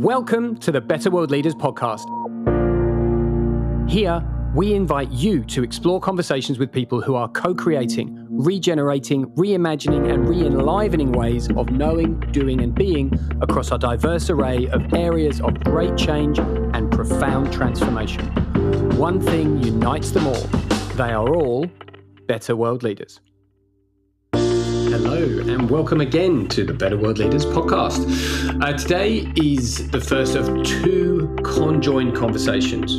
welcome to the Better World Leaders podcast. Here, we invite you to explore conversations with people who are co creating, regenerating, reimagining, and re enlivening ways of knowing, doing, and being across our diverse array of areas of great change and profound transformation. One thing unites them all they are all better world leaders. Hello, and welcome again to the Better World Leaders podcast. Uh, today is the first of two conjoined conversations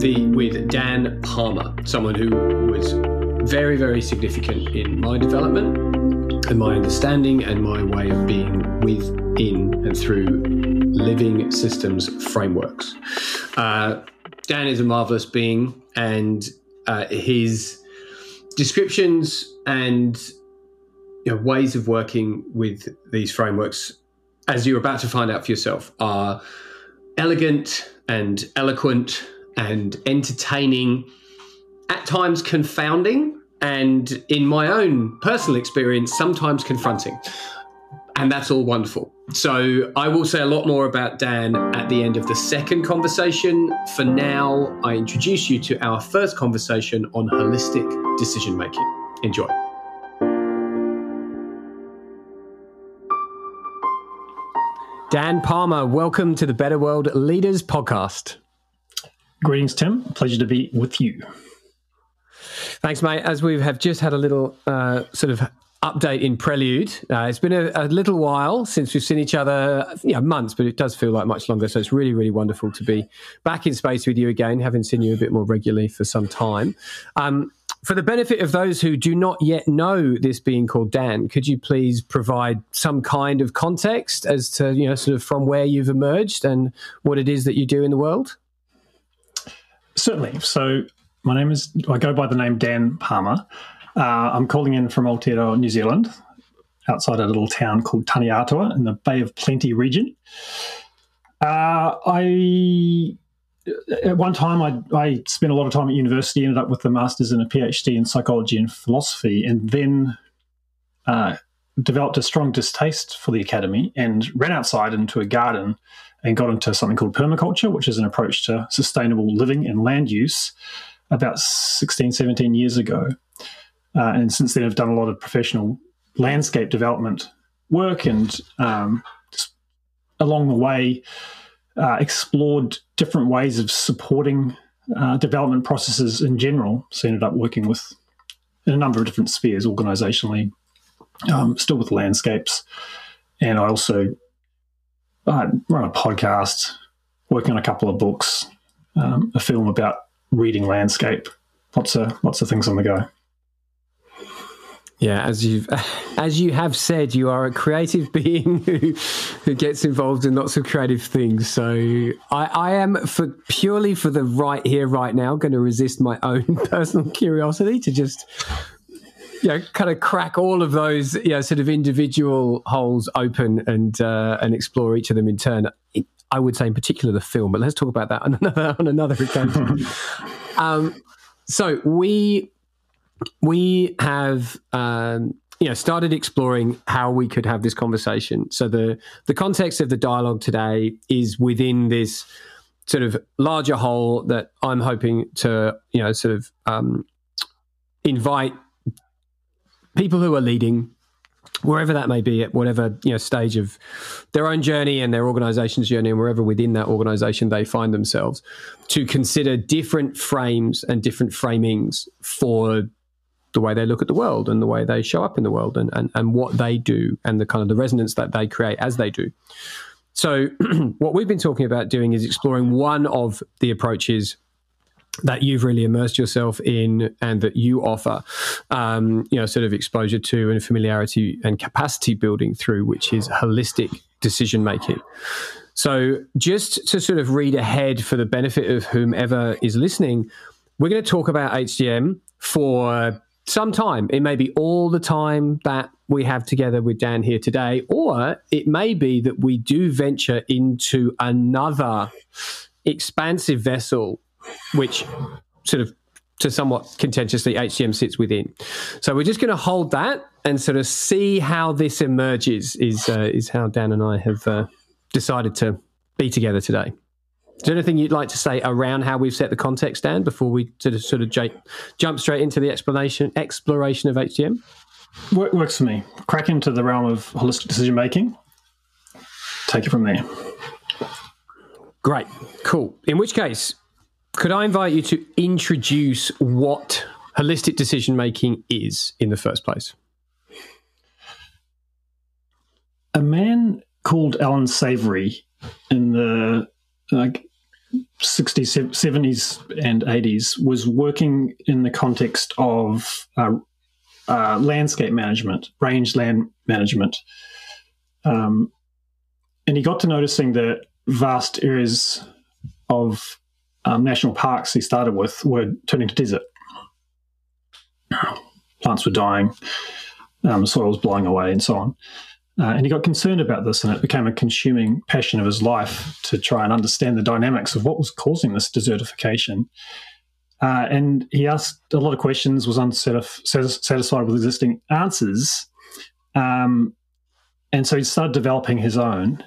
the, with Dan Palmer, someone who was very, very significant in my development and my understanding and my way of being within and through living systems frameworks. Uh, Dan is a marvelous being, and uh, his descriptions and you know, ways of working with these frameworks, as you're about to find out for yourself, are elegant and eloquent and entertaining, at times confounding, and in my own personal experience, sometimes confronting. And that's all wonderful. So, I will say a lot more about Dan at the end of the second conversation. For now, I introduce you to our first conversation on holistic decision making. Enjoy. Dan Palmer, welcome to the Better World Leaders podcast. Greetings, Tim. Pleasure to be with you. Thanks, mate. As we have just had a little uh, sort of update in Prelude, uh, it's been a, a, little while since we've seen each other, you know, months, but it does feel like much longer. So it's really, really wonderful to be back in space with you again, having seen you a bit more regularly for some time. Um, for the benefit of those who do not yet know this being called Dan, could you please provide some kind of context as to, you know, sort of from where you've emerged and what it is that you do in the world? Certainly. So, my name is, I go by the name Dan Palmer. Uh, I'm calling in from Aotearoa, New Zealand, outside a little town called Taneatua in the Bay of Plenty region. Uh, I at one time I, I spent a lot of time at university ended up with a master's and a phd in psychology and philosophy and then uh, developed a strong distaste for the academy and ran outside into a garden and got into something called permaculture which is an approach to sustainable living and land use about 16 17 years ago. Uh, and since then i've done a lot of professional landscape development work and um, along the way uh, explored different ways of supporting uh, development processes in general. So ended up working with in a number of different spheres organizationally, um, still with landscapes. And I also uh, run a podcast, working on a couple of books, um, a film about reading landscape. Lots of lots of things on the go. Yeah, as you've as you have said, you are a creative being who who gets involved in lots of creative things. So I, I am for purely for the right here, right now, going to resist my own personal curiosity to just you know, kind of crack all of those, you know, sort of individual holes open and uh, and explore each of them in turn. I would say, in particular, the film, but let's talk about that on another on another occasion. um, so we we have um, you know started exploring how we could have this conversation. So the the context of the dialogue today is within this sort of larger whole that I'm hoping to you know sort of um, invite people who are leading wherever that may be at whatever you know stage of their own journey and their organization's journey and wherever within that organization they find themselves to consider different frames and different framings for the way they look at the world and the way they show up in the world and, and, and what they do and the kind of the resonance that they create as they do. So, what we've been talking about doing is exploring one of the approaches that you've really immersed yourself in and that you offer, um, you know, sort of exposure to and familiarity and capacity building through, which is holistic decision making. So, just to sort of read ahead for the benefit of whomever is listening, we're going to talk about HDM for some time. It may be all the time that we have together with Dan here today, or it may be that we do venture into another expansive vessel, which sort of to somewhat contentiously HDM sits within. So we're just going to hold that and sort of see how this emerges. Is uh, is how Dan and I have uh, decided to be together today. Is there anything you'd like to say around how we've set the context, Dan, before we sort of, sort of j- jump straight into the explanation exploration of HDM? Works for me. Crack into the realm of holistic decision making. Take it from there. Great, cool. In which case, could I invite you to introduce what holistic decision making is in the first place? A man called Alan Savory in the like 60s, 70s, and 80s was working in the context of uh, uh, landscape management, range land management. Um, and he got to noticing that vast areas of um, national parks he started with were turning to desert. Plants were dying, um, soil was blowing away, and so on. Uh, and he got concerned about this, and it became a consuming passion of his life to try and understand the dynamics of what was causing this desertification. Uh, and he asked a lot of questions, was unsatisfied with existing answers. Um, and so he started developing his own.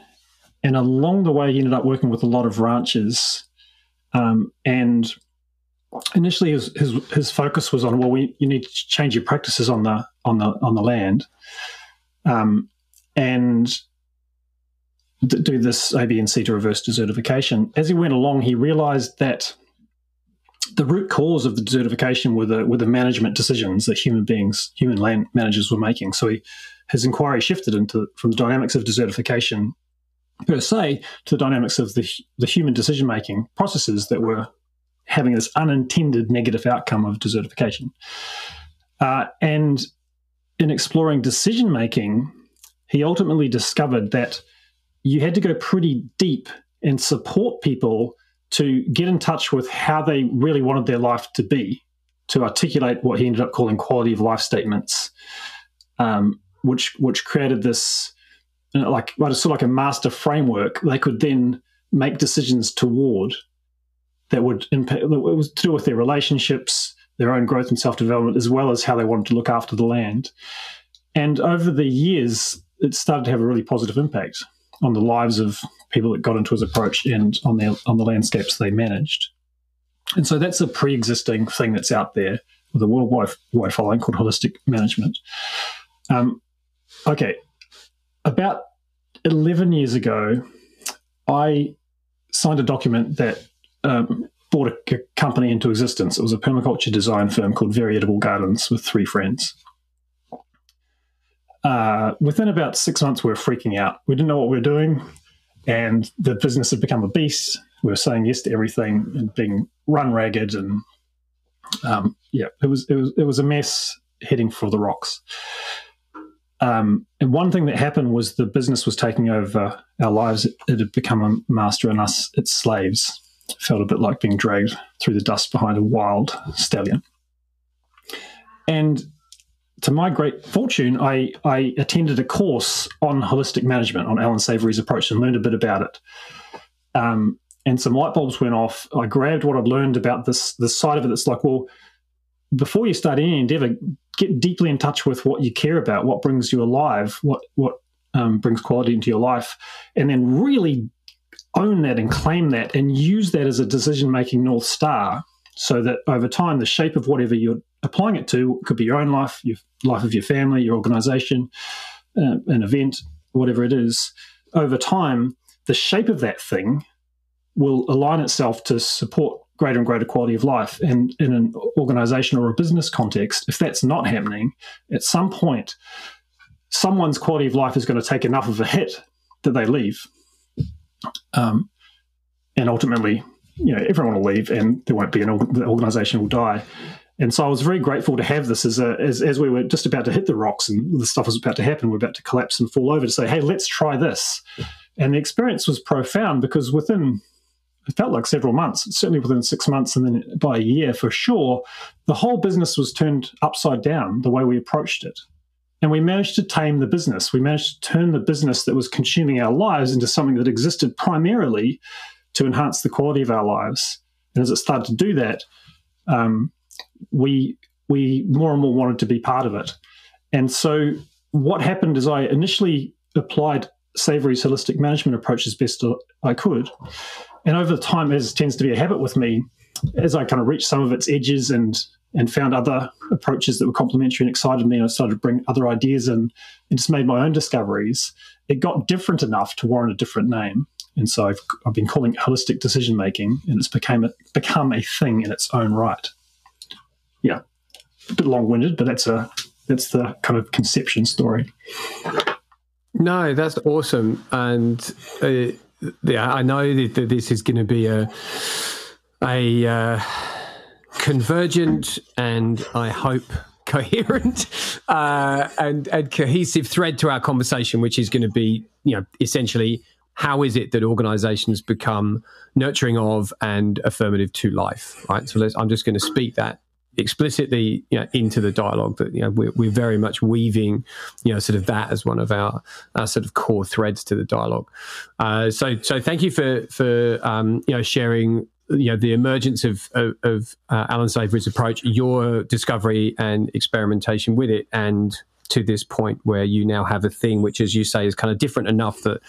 And along the way, he ended up working with a lot of ranchers. Um, and initially, his, his, his focus was on well, we you need to change your practices on the on the on the land. Um, and do this A, B, and C to reverse desertification. As he went along, he realized that the root cause of the desertification were the were the management decisions that human beings, human land managers, were making. So he, his inquiry shifted into from the dynamics of desertification per se to the dynamics of the the human decision making processes that were having this unintended negative outcome of desertification. Uh, and in exploring decision making, he ultimately discovered that you had to go pretty deep and support people to get in touch with how they really wanted their life to be, to articulate what he ended up calling quality of life statements, um, which which created this you know, like sort of like a master framework they could then make decisions toward that would impact. It was to do with their relationships, their own growth and self development, as well as how they wanted to look after the land. And over the years, it started to have a really positive impact on the lives of people that got into his approach and on their on the landscapes they managed. And so that's a pre-existing thing that's out there with a worldwide wide following called holistic management. Um, okay, about eleven years ago, I signed a document that um, brought a, company into existence. It was a permaculture design firm called Very Gardens with three friends uh, within about six months, we were freaking out. We didn't know what we were doing, and the business had become a beast. We were saying yes to everything and being run ragged, and um, yeah, it was it was it was a mess heading for the rocks. Um, and one thing that happened was the business was taking over our lives. It, it had become a master, and us its slaves. It felt a bit like being dragged through the dust behind a wild stallion. And to my great fortune, I, I attended a course on holistic management on Alan Savory's approach and learned a bit about it. Um, and some light bulbs went off. I grabbed what I'd learned about this this side of it. It's like, well, before you start any endeavor, get deeply in touch with what you care about, what brings you alive, what what um, brings quality into your life, and then really own that and claim that and use that as a decision making north star, so that over time the shape of whatever you're applying it to could be your own life, your life of your family, your organization, uh, an event, whatever it is. Over time, the shape of that thing will align itself to support greater and greater quality of life. And in an organization or a business context, if that's not happening, at some point, someone's quality of life is going to take enough of a hit that they leave. Um, and ultimately, you know, everyone will leave and there won't be an organization will die. And so I was very grateful to have this as, a, as as we were just about to hit the rocks and the stuff was about to happen, we're about to collapse and fall over to say, hey, let's try this. And the experience was profound because within it felt like several months, certainly within six months, and then by a year for sure, the whole business was turned upside down the way we approached it. And we managed to tame the business. We managed to turn the business that was consuming our lives into something that existed primarily to enhance the quality of our lives. And as it started to do that, um, we we more and more wanted to be part of it. And so what happened is I initially applied Savory's holistic management approach as best I could. And over time, as tends to be a habit with me, as I kind of reached some of its edges and and found other approaches that were complementary and excited me, and I started to bring other ideas in and just made my own discoveries. It got different enough to warrant a different name. And so I've, I've been calling it holistic decision making, and it's became a, become a thing in its own right. Yeah, a bit long winded, but that's a that's the kind of conception story. No, that's awesome, and uh, yeah, I know that, this is going to be a a uh, convergent and I hope coherent uh, and, and cohesive thread to our conversation, which is going to be, you know, essentially how is it that organizations become nurturing of and affirmative to life, right? So I'm just going to speak that explicitly you know, into the dialogue that you know we're, we're, very much weaving you know sort of that as one of our, our sort of core threads to the dialogue uh, so so thank you for for um, you know sharing you know the emergence of of, of uh, Alan Savory's approach, your discovery and experimentation with it, and to this point where you now have a thing which, as you say, is kind of different enough that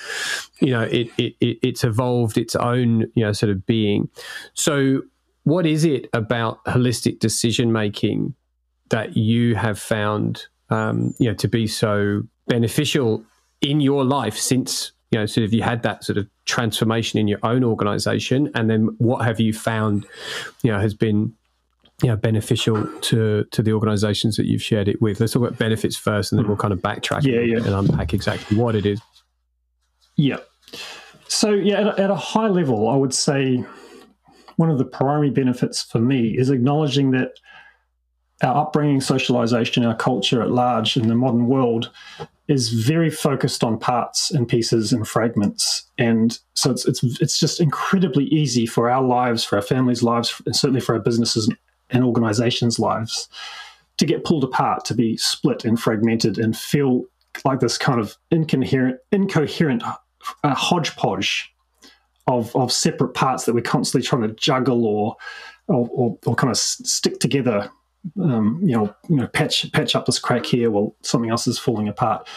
you know it, it, it it's evolved its own you know sort of being. So, what is it about holistic decision making that you have found um, you know to be so beneficial in your life since you know, sort of you had that sort of transformation in your own organization, and then what have you found, you know, has been you know, beneficial to to the organizations that you've shared it with. Let's talk about benefits first, and then we'll kind of backtrack yeah, yeah. and unpack exactly what it is. Yeah. So yeah, at at a high level, I would say one of the primary benefits for me is acknowledging that our upbringing, socialization, our culture at large in the modern world is very focused on parts and pieces and fragments, and so it's it's it's just incredibly easy for our lives, for our families' lives, and certainly for our businesses and organizations' lives, to get pulled apart, to be split and fragmented, and feel like this kind of incoherent, incoherent uh, hodgepodge of of separate parts that we're constantly trying to juggle or or, or, or kind of stick together um, you know, you know, patch patch up this crack here while something else is falling apart.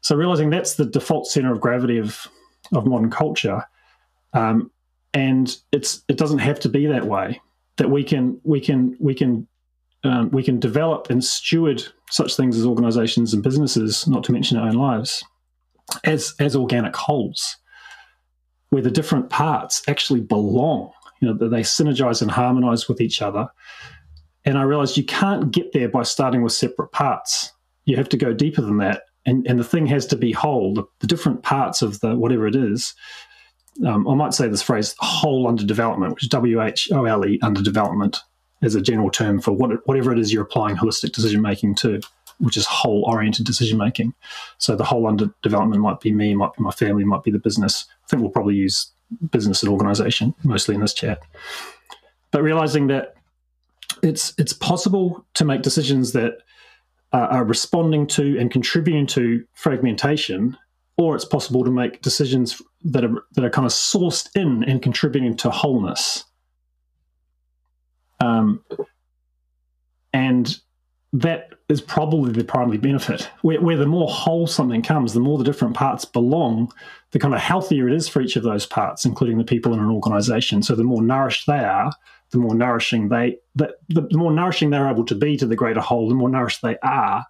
So realizing that's the default center of gravity of of modern culture, um, and it's it doesn't have to be that way. That we can we can we can um, we can develop and steward such things as organizations and businesses, not to mention our own lives, as as organic wholes, where the different parts actually belong. You know, that they synergize and harmonize with each other and I realized you can't get there by starting with separate parts. You have to go deeper than that. And, and the thing has to be whole. The, the different parts of the whatever it is, um, I might say this phrase whole under development, which is W H O L E under development as a general term for what, whatever it is you're applying holistic decision making to, which is whole oriented decision making. So the whole under development might be me, might be my family, might be the business. I think we'll probably use business and organization mostly in this chat. But realizing that it's it's possible to make decisions that uh, are responding to and contributing to fragmentation, or it's possible to make decisions that are that are kind of sourced in and contributing to wholeness. Um, and that is probably the primary benefit. Where, where the more whole something comes, the more the different parts belong, the kind of healthier it is for each of those parts, including the people in an organization. So the more nourished they are, the more nourishing they the, the more nourishing they're able to be to the greater whole, the more nourished they are,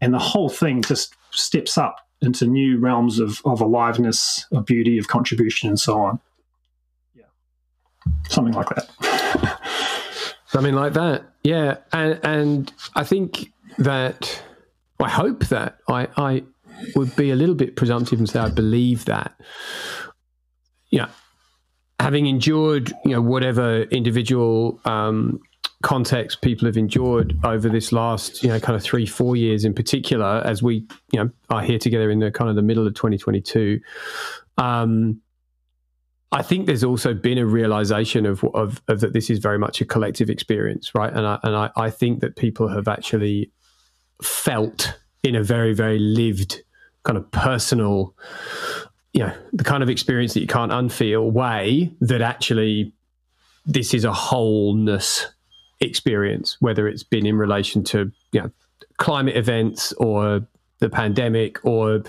and the whole thing just steps up into new realms of, of aliveness, of beauty, of contribution, and so on. Yeah, something like that. Something like that. Yeah, and and I think that I hope that I I would be a little bit presumptive and say I believe that. Yeah, having endured, you know, whatever individual um, context people have endured over this last, you know, kind of three, four years in particular, as we, you know, are here together in the kind of the middle of 2022. Um, I think there's also been a realization of, of, of, that this is very much a collective experience, right? And I, and I, I think that people have actually felt in a very, very lived, kind of personal you know the kind of experience that you can't unfeel way that actually this is a wholeness experience whether it's been in relation to you know climate events or the pandemic or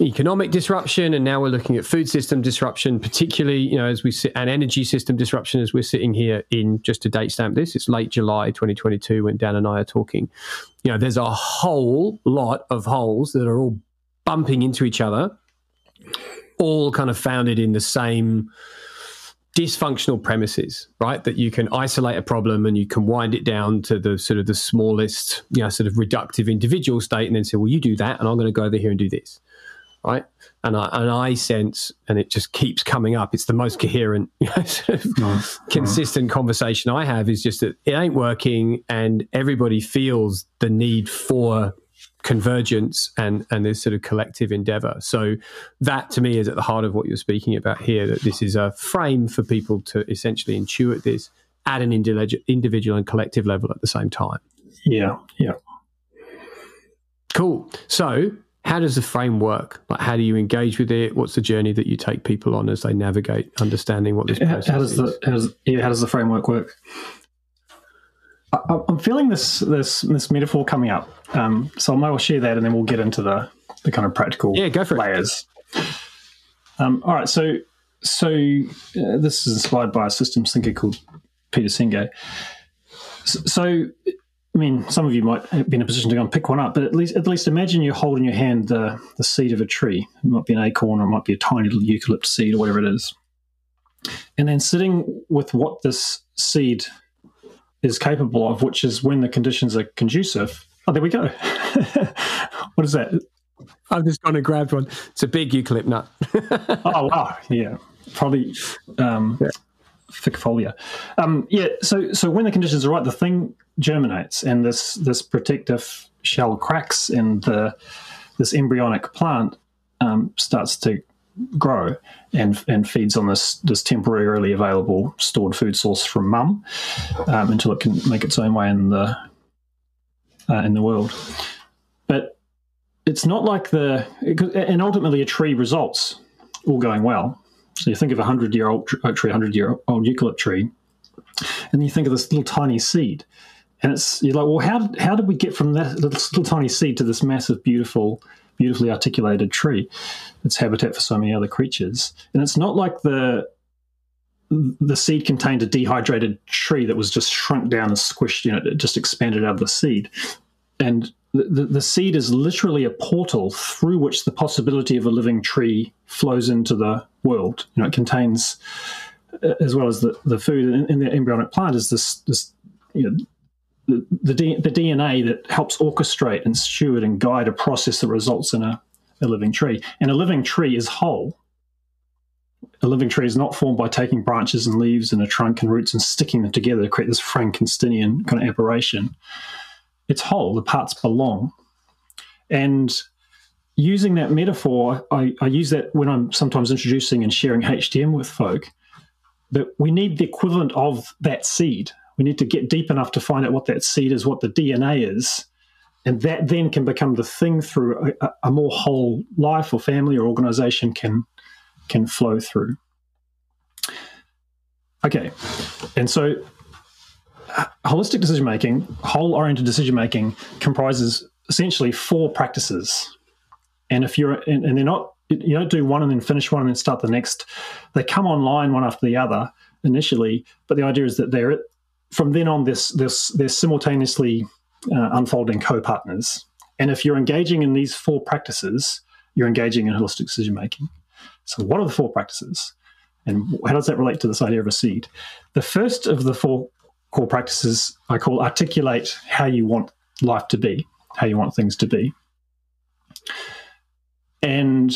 economic disruption and now we're looking at food system disruption particularly you know as we sit and energy system disruption as we're sitting here in just to date stamp this it's late july 2022 when dan and i are talking. You know there's a whole lot of holes that are all bumping into each other all kind of founded in the same dysfunctional premises, right? That you can isolate a problem and you can wind it down to the sort of the smallest, you know, sort of reductive individual state, and then say, well, you do that, and I'm going to go over here and do this, right? And I and I sense, and it just keeps coming up. It's the most coherent, you know, sort of consistent conversation I have is just that it ain't working, and everybody feels the need for convergence and and this sort of collective endeavor. So that to me is at the heart of what you're speaking about here that this is a frame for people to essentially intuit this at an individual and collective level at the same time. Yeah yeah. Cool. So how does the frame work? Like how do you engage with it? What's the journey that you take people on as they navigate understanding what this process how, does is? the how does, yeah, how does the framework work I, am feeling this this this metaphor coming up. Um, so I might well share that, and then we'll get into the the kind of practical yeah, go for layers. Um, all right, so so uh, this is inspired by a systems thinker called Peter Senge. So, so, I mean, some of you might be in a position to go and pick one up, but at least at least imagine you hold in your hand the the seed of a tree. It might be an acorn, or it might be a tiny little eucalypt seed, or whatever it is. And then sitting with what this seed is capable of, which is when the conditions are conducive. Oh, there we go. what is that? I've just gone and grabbed one. It's a big eucalypt nut. oh wow, yeah, probably um, yeah. Ficifolia. Um, yeah, so so when the conditions are right, the thing germinates, and this this protective shell cracks, and the this embryonic plant um, starts to grow and and feeds on this this temporarily available stored food source from mum um, until it can make its own way in the uh, in the world. But it's not like the and ultimately a tree results all going well. So you think of a hundred year old oak tree, hundred year old eucalypt tree, and you think of this little tiny seed, and it's you're like, well, how how did we get from that little, little tiny seed to this massive, beautiful beautifully articulated tree. It's habitat for so many other creatures, and it's not like the the seed contained a dehydrated tree that was just shrunk down and squished. You know, it just expanded out of the seed, and the, the seed is literally a portal through which the possibility of a living tree flows into the world. You know, it contains, uh, as well as the, the food in, in the embryonic plant, is this this you know the, the, the, DNA that helps orchestrate and steward and guide a process that results in a, a living tree. And a living tree is whole. A living tree is not formed by taking branches and leaves and a trunk and roots and sticking them together to create this Frankensteinian kind of apparition. It's whole, the parts belong. And using that metaphor, I, I use that when I'm sometimes introducing and sharing HDM with folk, that we need the equivalent of that seed we need to get deep enough to find out what that seed is, what the DNA is, and that then can become the thing through a, a more whole life or family or organization can can flow through. Okay, and so uh, holistic decision making, whole oriented decision making comprises essentially four practices. And if you're, and, and, they're not, you don't do one and then finish one and then start the next. They come online one after the other initially, but the idea is that they're from then on, this they're simultaneously uh, unfolding co-partners. And if you're engaging in these four practices, you're engaging in holistic decision making. So, what are the four practices, and how does that relate to this idea of a seed? The first of the four core practices I call articulate how you want life to be, how you want things to be. And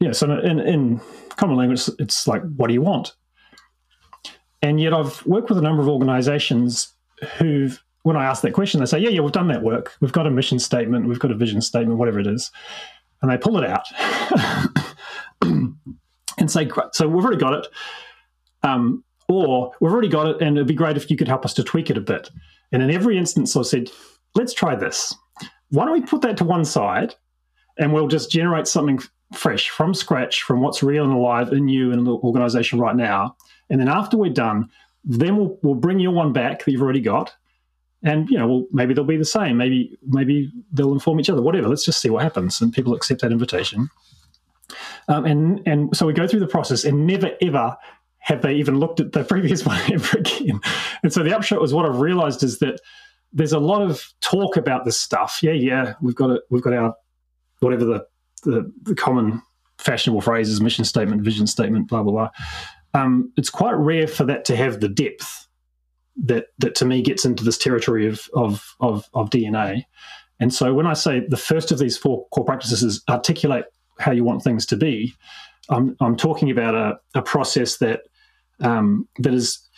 yeah, so in, in common language, it's like, what do you want? And yet I've worked with a number of organizations who've, when I ask that question, they say, yeah, yeah, we've done that work. We've got a mission statement, we've got a vision statement, whatever it is. And they pull it out and say, so we've already got it. Um, or we've already got it, and it'd be great if you could help us to tweak it a bit. And in every instance, I've said, let's try this. Why don't we put that to one side and we'll just generate something fresh from scratch from what's real and alive in you and the organization right now and then after we're done, then we'll, we'll bring your one back that you've already got. and you know, well, maybe they'll be the same. Maybe maybe they'll inform each other. Whatever. Let's just see what happens. And people accept that invitation. Um, and and so we go through the process, and never ever have they even looked at the previous one ever again. And so the upshot was what I've realized is that there's a lot of talk about this stuff. Yeah, yeah, we've got it. We've got our whatever the the, the common fashionable phrases, mission statement, vision statement, blah blah blah. Um, it's quite rare for that to have the depth that that to me gets into this territory of of of, of DNA. And so when I say the first of these four core practices is articulate how you want things to be, I'm I'm talking about a, a process that um, that is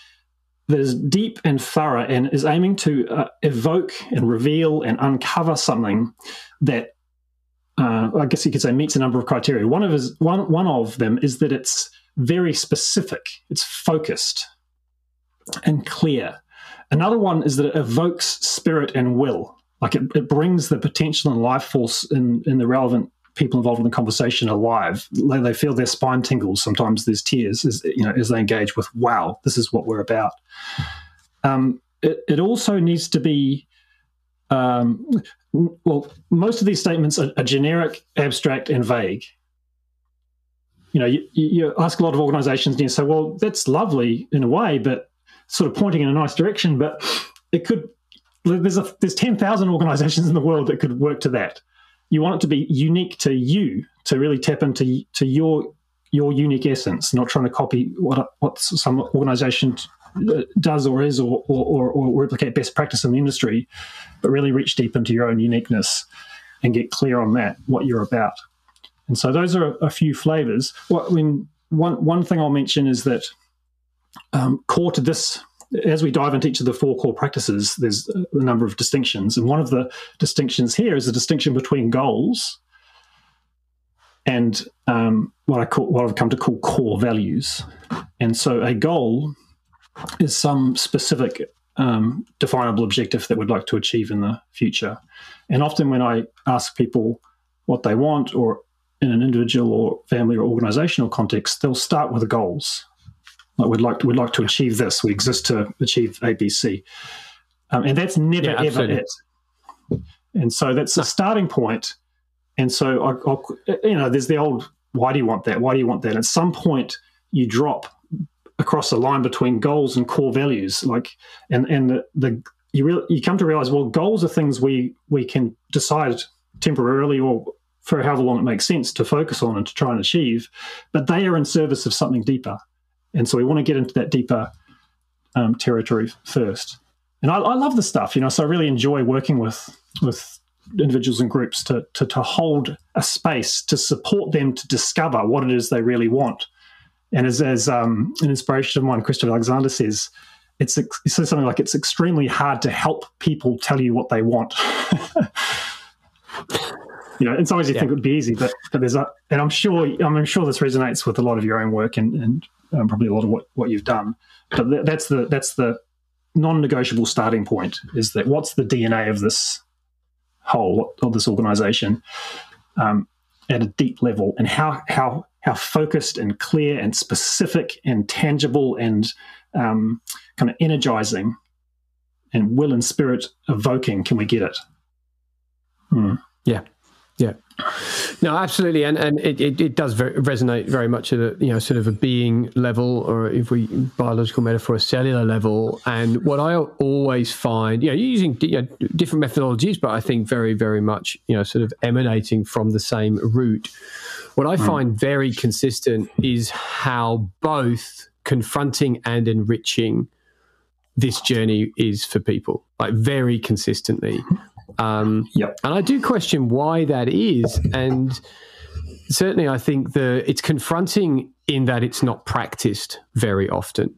that is deep and thorough and is aiming to uh, evoke and reveal and uncover something that uh, I guess you could say meets a number of criteria. One of is one one of them is that it's very specific, it's focused and clear. Another one is that it evokes spirit and will, like it, it brings the potential and life force in in the relevant people involved in the conversation alive. They, they feel their spine tingles. Sometimes there's tears as you know as they engage with, "Wow, this is what we're about." Um, it, it also needs to be um, well, most of these statements are, are, generic, abstract, and vague. You know, you, you, ask a lot of organizations and you say, well, that's lovely in a way, but sort of pointing in a nice direction, but it could, there's, a, there's 10,000 organizations in the world that could work to that. You want it to be unique to you, to really tap into to your your unique essence, not trying to copy what what some organization uh, does or is or, or, or, replicate best practice in the industry, but really reach deep into your own uniqueness and get clear on that, what you're about. And so those are a, few flavors. What, one, one thing I'll mention is that um, core to this, as we dive into each of the four core practices, there's a number of distinctions. And one of the distinctions here is the distinction between goals and um, what I call what I've come to call core values. And so a goal is some specific um, definable objective that we'd like to achieve in the future. And often when I ask people what they want, or in an individual or family or organizational context, they'll start with the goals. Like we'd like to, we'd like to achieve this. We exist to achieve ABC, um, and that's never yeah, ever it. And so that's the starting point. And so I, I'll, you know, there's the old why do you want that? Why do you want that? At some point, you drop across the line between goals and core values like and and the, the you really you come to realize well goals are things we we can decide temporarily or for however long it makes sense to focus on and to try and achieve but they are in service of something deeper. And so we want to get into that deeper um, territory first. And I, I love the stuff you know so i really enjoy working with with individuals and groups to, to, to hold a space to support them to discover what it is they really want. And as, as um, an inspiration of mine, Christopher Alexander says, it's he says something like it's extremely hard to help people tell you what they want. you know, in some ways you yeah. think it would be easy, but, but there's a, and I'm sure I'm sure this resonates with a lot of your own work and, and um, probably a lot of what, what you've done. But th- that's the that's the non-negotiable starting point is that what's the DNA of this whole of this organization um, at a deep level, and how how how focused and clear and specific and tangible and um, kind of energizing and will and spirit evoking can we get it? Hmm. Yeah, yeah. No, absolutely, and and it, it, it, does very, resonate very much at a you know sort of a being level, or if we biological metaphor, a cellular level. And what I always find, you know, using you know, different methodologies, but I think very very much you know sort of emanating from the same root what I hmm. find very consistent is how both confronting and enriching this journey is for people, like very consistently. Um, yep. And I do question why that is. And certainly, I think the it's confronting in that it's not practiced very often,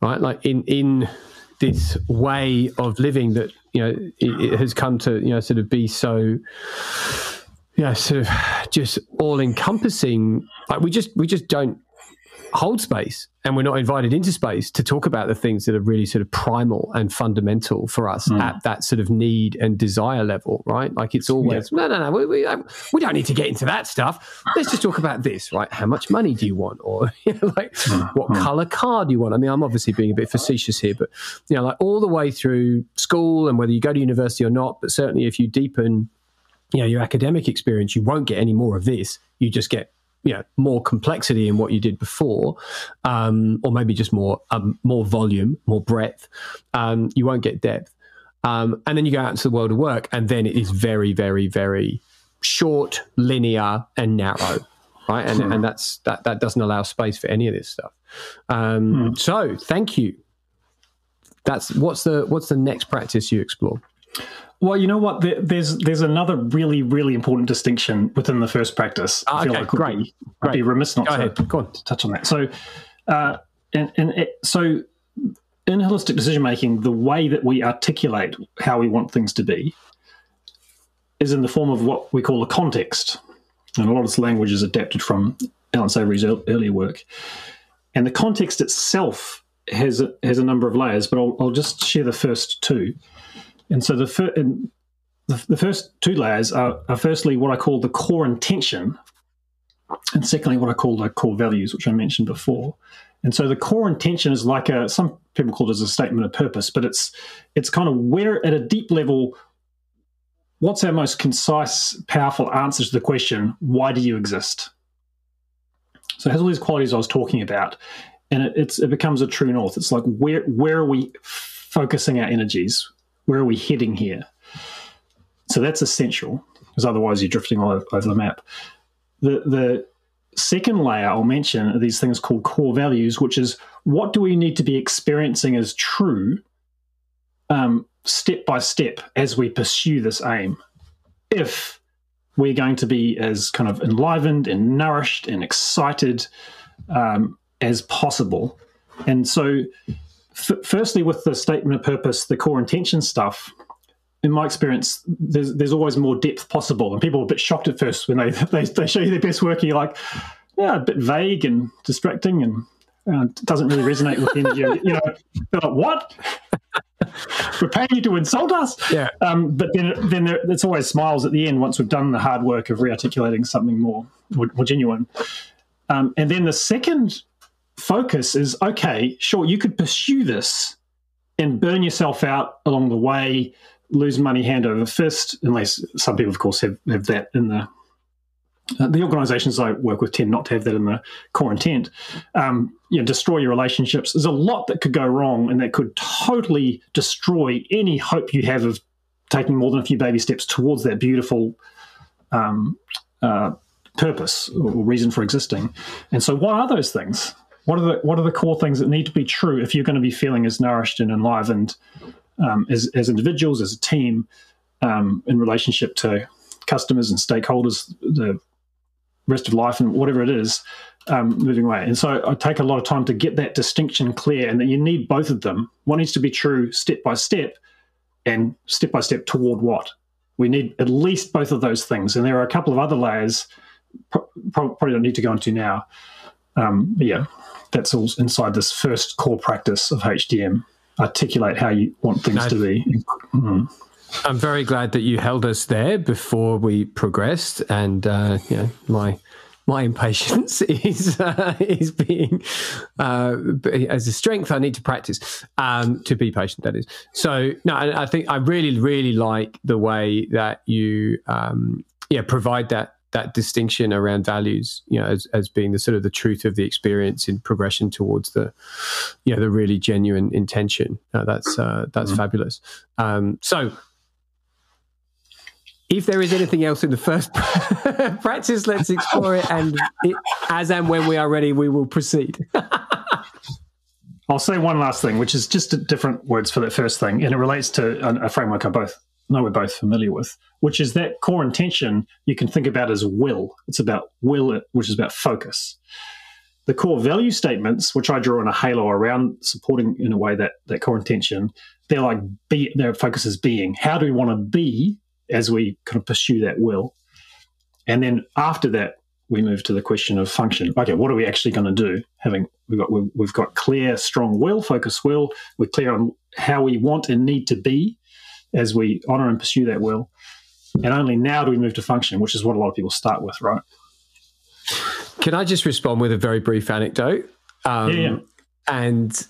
right? Like in in this way of living that you know it, it has come to you know sort of be so yeah, sort of just all encompassing. Like we just we just don't hold space and we're not invited into space to talk about the things that are really sort of primal and fundamental for us mm. at that sort of need and desire level, right? Like it's always, yeah. no, no, no, we, we, we, don't need to get into that stuff. Let's just talk about this, right? How much money do you want? Or, you know, like, mm. what mm. color car do you want? I mean, I'm obviously being a bit facetious here, but, you know, like all the way through school and whether you go to university or not, but certainly if you deepen, you know, your academic experience, you won't get any more of this. You just get you know more complexity in what you did before, um, or maybe just more um, more volume, more breadth, um, you won't get depth. Um, and then you go out into the world of work, and then it is very, very, very short, linear, and narrow, right? And, hmm. and that's that that doesn't allow space for any of this stuff. Um, hmm. So, thank you. That's what's the what's the next practice you explore? Well, you know what? There's there's another really really important distinction within the first practice. I feel okay, like great. Be, great. be remiss not Go to, ahead. Go on. to touch on that. So, uh, and, and it, so in holistic decision making, the way that we articulate how we want things to be is in the form of what we call a context, and a lot of this language is adapted from Allan Savory's earlier work. And the context itself has a, has a number of layers, but I'll, I'll just share the first two. And so the, fir- the, the, first two layers are, are firstly what I call the core intention, and secondly what I call the core values, which I mentioned before. And so the core intention is like a some people call it as a statement of purpose, but it's it's kind of where at a deep level, what's our most concise, powerful answer to the question, why do you exist? So it has all these qualities I was talking about, and it, it becomes a true north. It's like where where are we focusing our energies? Where are we heading here? So that's essential, because otherwise you're drifting all over, the map. The the second layer I'll mention are these things called core values, which is what do we need to be experiencing as true, um, step by step as we pursue this aim. If we're going to be as kind of enlivened and nourished and excited um, as possible, and so f- firstly, with the statement of purpose, the core intention stuff, in my experience, there's there's always more depth possible, and people are a bit shocked at first when they they, they show you their best work, and you're like, yeah, a bit vague and distracting, and uh, doesn't really resonate with energy. you know, they're like, what? We're paying you to insult us. Yeah. Um, but then, then there, it's always smiles at the end once we've done the hard work of rearticulating something more, more, more genuine. Um, and then the second focus is okay, sure, you could pursue this and burn yourself out along the way, lose money hand over fist, unless some people, of course, have, have that in the uh, the organisations I work with tend not to have that in the core intent. Um, you know, destroy your relationships. There's a lot that could go wrong, and that could totally destroy any hope you have of taking more than a few baby steps towards that beautiful um, uh, purpose or reason for existing. And so, what are those things? What are the what are the core things that need to be true if you're going to be feeling as nourished and enlivened um, as as individuals, as a team, um, in relationship to customers and stakeholders, the rest of life, and whatever it is, um, moving away. And so I take a lot of time to get that distinction clear, and that you need both of them. One needs to be true step by step, and step by step toward what we need at least both of those things. And there are a couple of other layers. Pro- probably don't need to go into now. Um, yeah, that's all inside this first core practice of HDM. Articulate how you want things no, to be. Mm. I'm very glad that you held us there before we progressed, and uh, you know, my my impatience is uh, is being uh, as a strength. I need to practice um, to be patient. That is. So no, I think I really really like the way that you um, yeah provide that that distinction around values, you know, as, as being the sort of the truth of the experience in progression towards the, you know, the really genuine intention. Uh, that's uh, that's mm-hmm. fabulous. Um, so, if there is anything else in the first practice, let's explore it, and it, as and when we are ready, we will proceed. I'll say one last thing, which is just different words for that first thing, and it relates to a, a framework I both know we're both familiar with, which is that core intention you can think about as will. It's about will, which is about focus. The core value statements, which I draw in a halo around supporting in a way that that core intention, they're like be their focus is being. How do we want to be as we kind of pursue that will? And then after that, we move to the question of function. Okay, what are we actually going to do? Having we've got we've got clear, strong will, focus will. We're clear on how we want and need to be as we honor and pursue that will. And only now do we move to function, which is what a lot of people start with, right? Can I just respond with a very brief anecdote? Um, yeah, yeah. And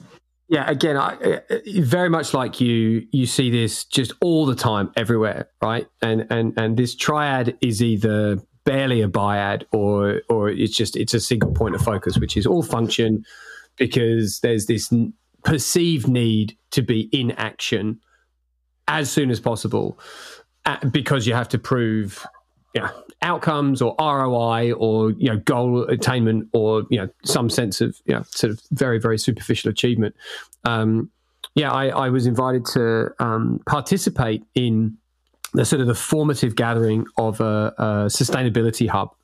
yeah, again, I, very much like you, you see this just all the time, everywhere, right? And and and this triad is either barely a biad or or it's just it's a single point of focus, which is all function, because there's this perceived need to be in action as soon as possible, because you have to prove yeah, outcomes or ROI or you know goal attainment or you know some sense of you know sort of very very superficial achievement. Um, yeah, I, I, was invited to um, participate in the sort of the formative gathering of a, a sustainability hub.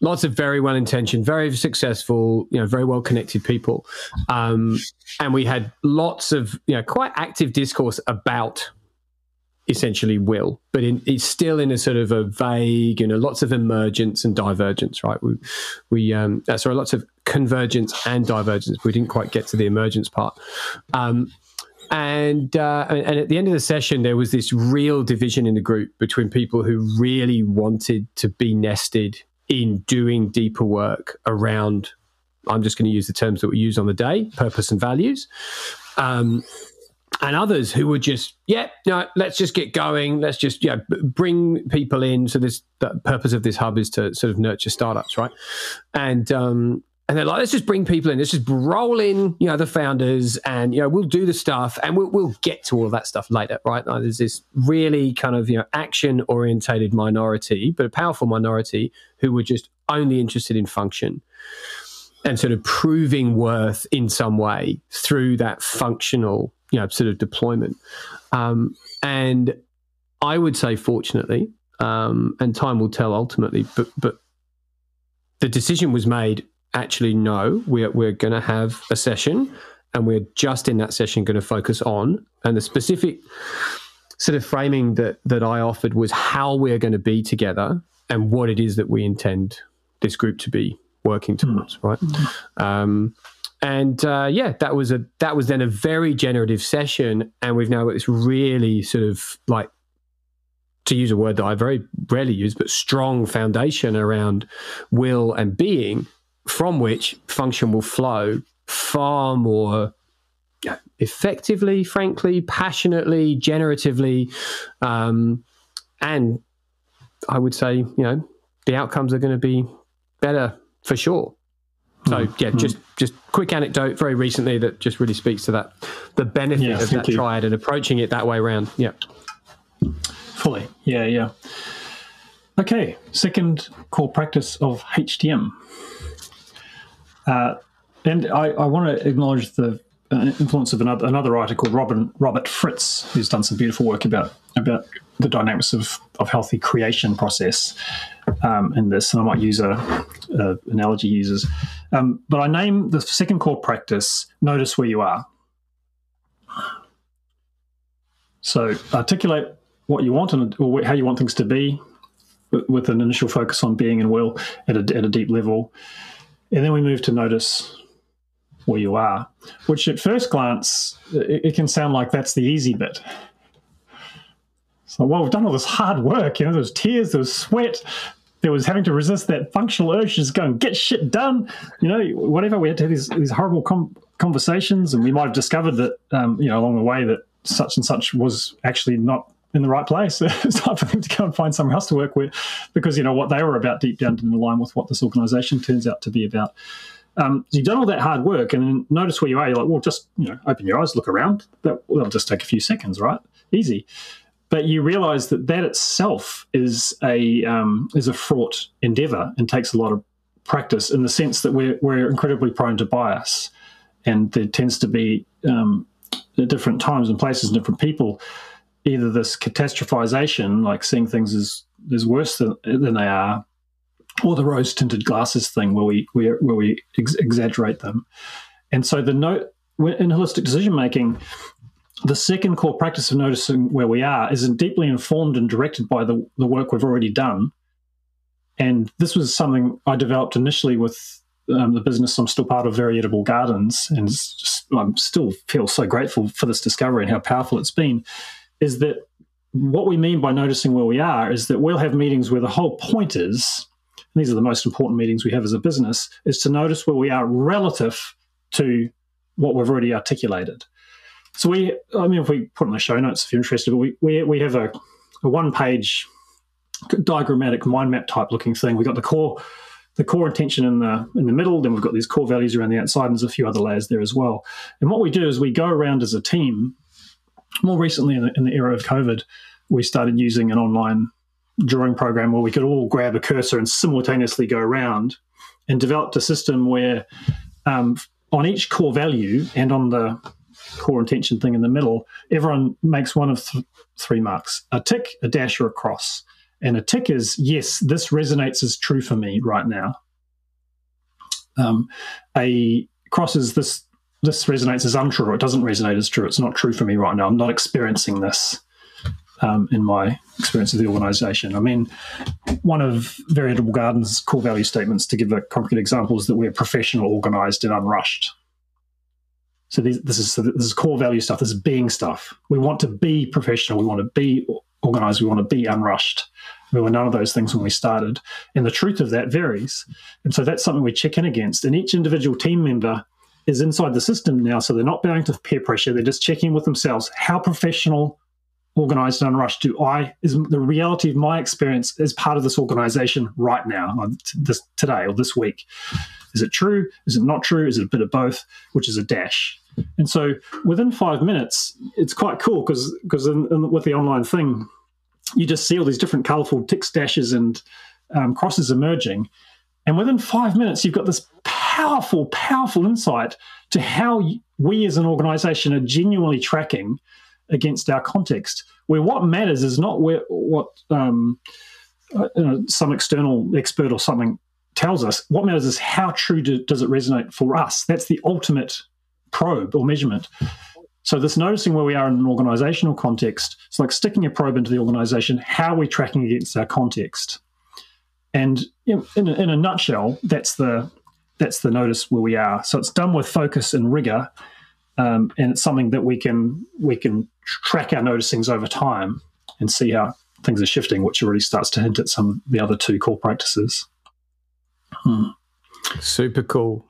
Lots of very well intentioned, very successful, you know, very well connected people, um, and we had lots of you know quite active discourse about essentially will, but in, it's still in a sort of a vague, you know, lots of emergence and divergence, right? We, we, um, uh, sorry, lots of convergence and divergence. We didn't quite get to the emergence part. Um, and uh, and at the end of the session, there was this real division in the group between people who really wanted to be nested in doing deeper work around. I'm just going to use the terms that we use on the day: purpose and values. Um, and others who were just, yeah, no, let's just get going. Let's just, yeah, bring people in. So this, the purpose of this hub is to sort of nurture startups, right? And um, and they're like, let's just bring people in. Let's just roll in, you know, the founders, and you know, we'll do the stuff, and we'll we'll get to all that stuff later, right? Like, there's this really kind of you know action orientated minority, but a powerful minority who were just only interested in function and sort of proving worth in some way through that functional you know sort of deployment. Um, and I would say, fortunately, um, and time will tell ultimately, but but the decision was made. Actually, no, we're we're going to have a session, and we're just in that session going to focus on and the specific sort of framing that that I offered was how we're going to be together and what it is that we intend this group to be working towards, mm. right? Um, and uh, yeah, that was a that was then a very generative session, and we've now got this really sort of like to use a word that I very rarely use, but strong foundation around will and being, from which function will flow far more effectively, frankly, passionately, generatively, um, and I would say, you know, the outcomes are going to be better for sure. So mm, yeah, mm. just just quick anecdote very recently that just really speaks to that the benefit yeah, of that you. triad and approaching it that way around. Yeah. Fully. Yeah, yeah. Okay, second core practice of HDM. Uh, and I, I want to acknowledge the uh, influence of another, another writer called Robin, Robert Fritz, who's done some beautiful work about about the dynamics of, of healthy creation process um, in this. And I might use a, a analogy uses, um, but I name the second core practice. Notice where you are. So articulate what you want and or how you want things to be, with an initial focus on being and will at a, at a deep level, and then we move to notice where you are, which at first glance it, it can sound like that's the easy bit. So, well, we've done all this hard work. You know, there was tears, there was sweat, there was having to resist that functional urge to just go and get shit done. You know, whatever. We had to have these, these horrible com- conversations, and we might have discovered that, um, you know, along the way that such and such was actually not in the right place. it's time for them to go and find somewhere else to work with, because you know what they were about deep down didn't align with what this organisation turns out to be about. Um, so you've done all that hard work, and notice where you are. You're like, well, just you know, open your eyes, look around. That will just take a few seconds, right? Easy. But you realise that that itself is a um, is a fraught endeavour and takes a lot of practice in the sense that we're we're incredibly prone to bias, and there tends to be um, at different times and places and different people either this catastrophization, like seeing things as as worse than, than they are, or the rose tinted glasses thing where we, we where we ex- exaggerate them. And so the note in holistic decision making, the second core practice of noticing where we are is deeply informed and directed by the, the work we've already done. And this was something I developed initially with um, the business I'm still part of, Very Edible Gardens, and I still feel so grateful for this discovery and how powerful it's been. Is that what we mean by noticing where we are? Is that we'll have meetings where the whole point is, these are the most important meetings we have as a business, is to notice where we are relative to what we've already articulated. So we, I mean, if we put in the show notes if you're interested, but we we, we have a, a one page diagrammatic mind map type looking thing. we've got the core the core intention in the in the middle. Then we've got these core values around the outside, and there's a few other layers there as well. And what we do is we go around as a team. More recently, in the, in the era of COVID, we started using an online drawing program where we could all grab a cursor and simultaneously go around, and developed a system where um, on each core value and on the core intention thing in the middle, everyone makes one of th- three marks: a tick, a dash, or a cross. And a tick is, yes, this resonates as true for me right now. Um, a cross is this this resonates as untrue or it doesn't resonate as true. It's not true for me right now. I'm not experiencing this um, in my experience of the organization. I mean, one of Very Edible Gardens' core value statements, to give a concrete example, is that we're professional, organized, and unrushed. So this is this is core value stuff. This is being stuff. We want to be professional. We want to be organized. We want to be unrushed. We were none of those things when we started. And the truth of that varies. And so that's something we check in against. And each individual team member is inside the system now. So they're not bowing to peer pressure. They're just checking with themselves how professional, organized, and unrushed do I, is the reality of my experience as part of this organization right now, this, today or this week. Is it true? Is it not true? Is it a bit of both? Which is a dash. And so within five minutes, it's quite cool because because with the online thing, you just see all these different colorful tick dashes and um, crosses emerging. And within five minutes, you've got this powerful, powerful insight to how we as an organization are genuinely tracking against our context, where what matters is not where, what um, uh, some external expert or something tells us. What matters is how true do, does it resonate for us. That's the ultimate probe or measurement. So this noticing where we are in an organizational context, it's like sticking a probe into the organization. How are we tracking against our context? And in, in, a, in a nutshell, that's the that's the notice where we are. So it's done with focus and rigor, um, and it's something that we can we can track our noticings over time and see how things are shifting, which already starts to hint at some of the other two core practices. Hmm. Super cool.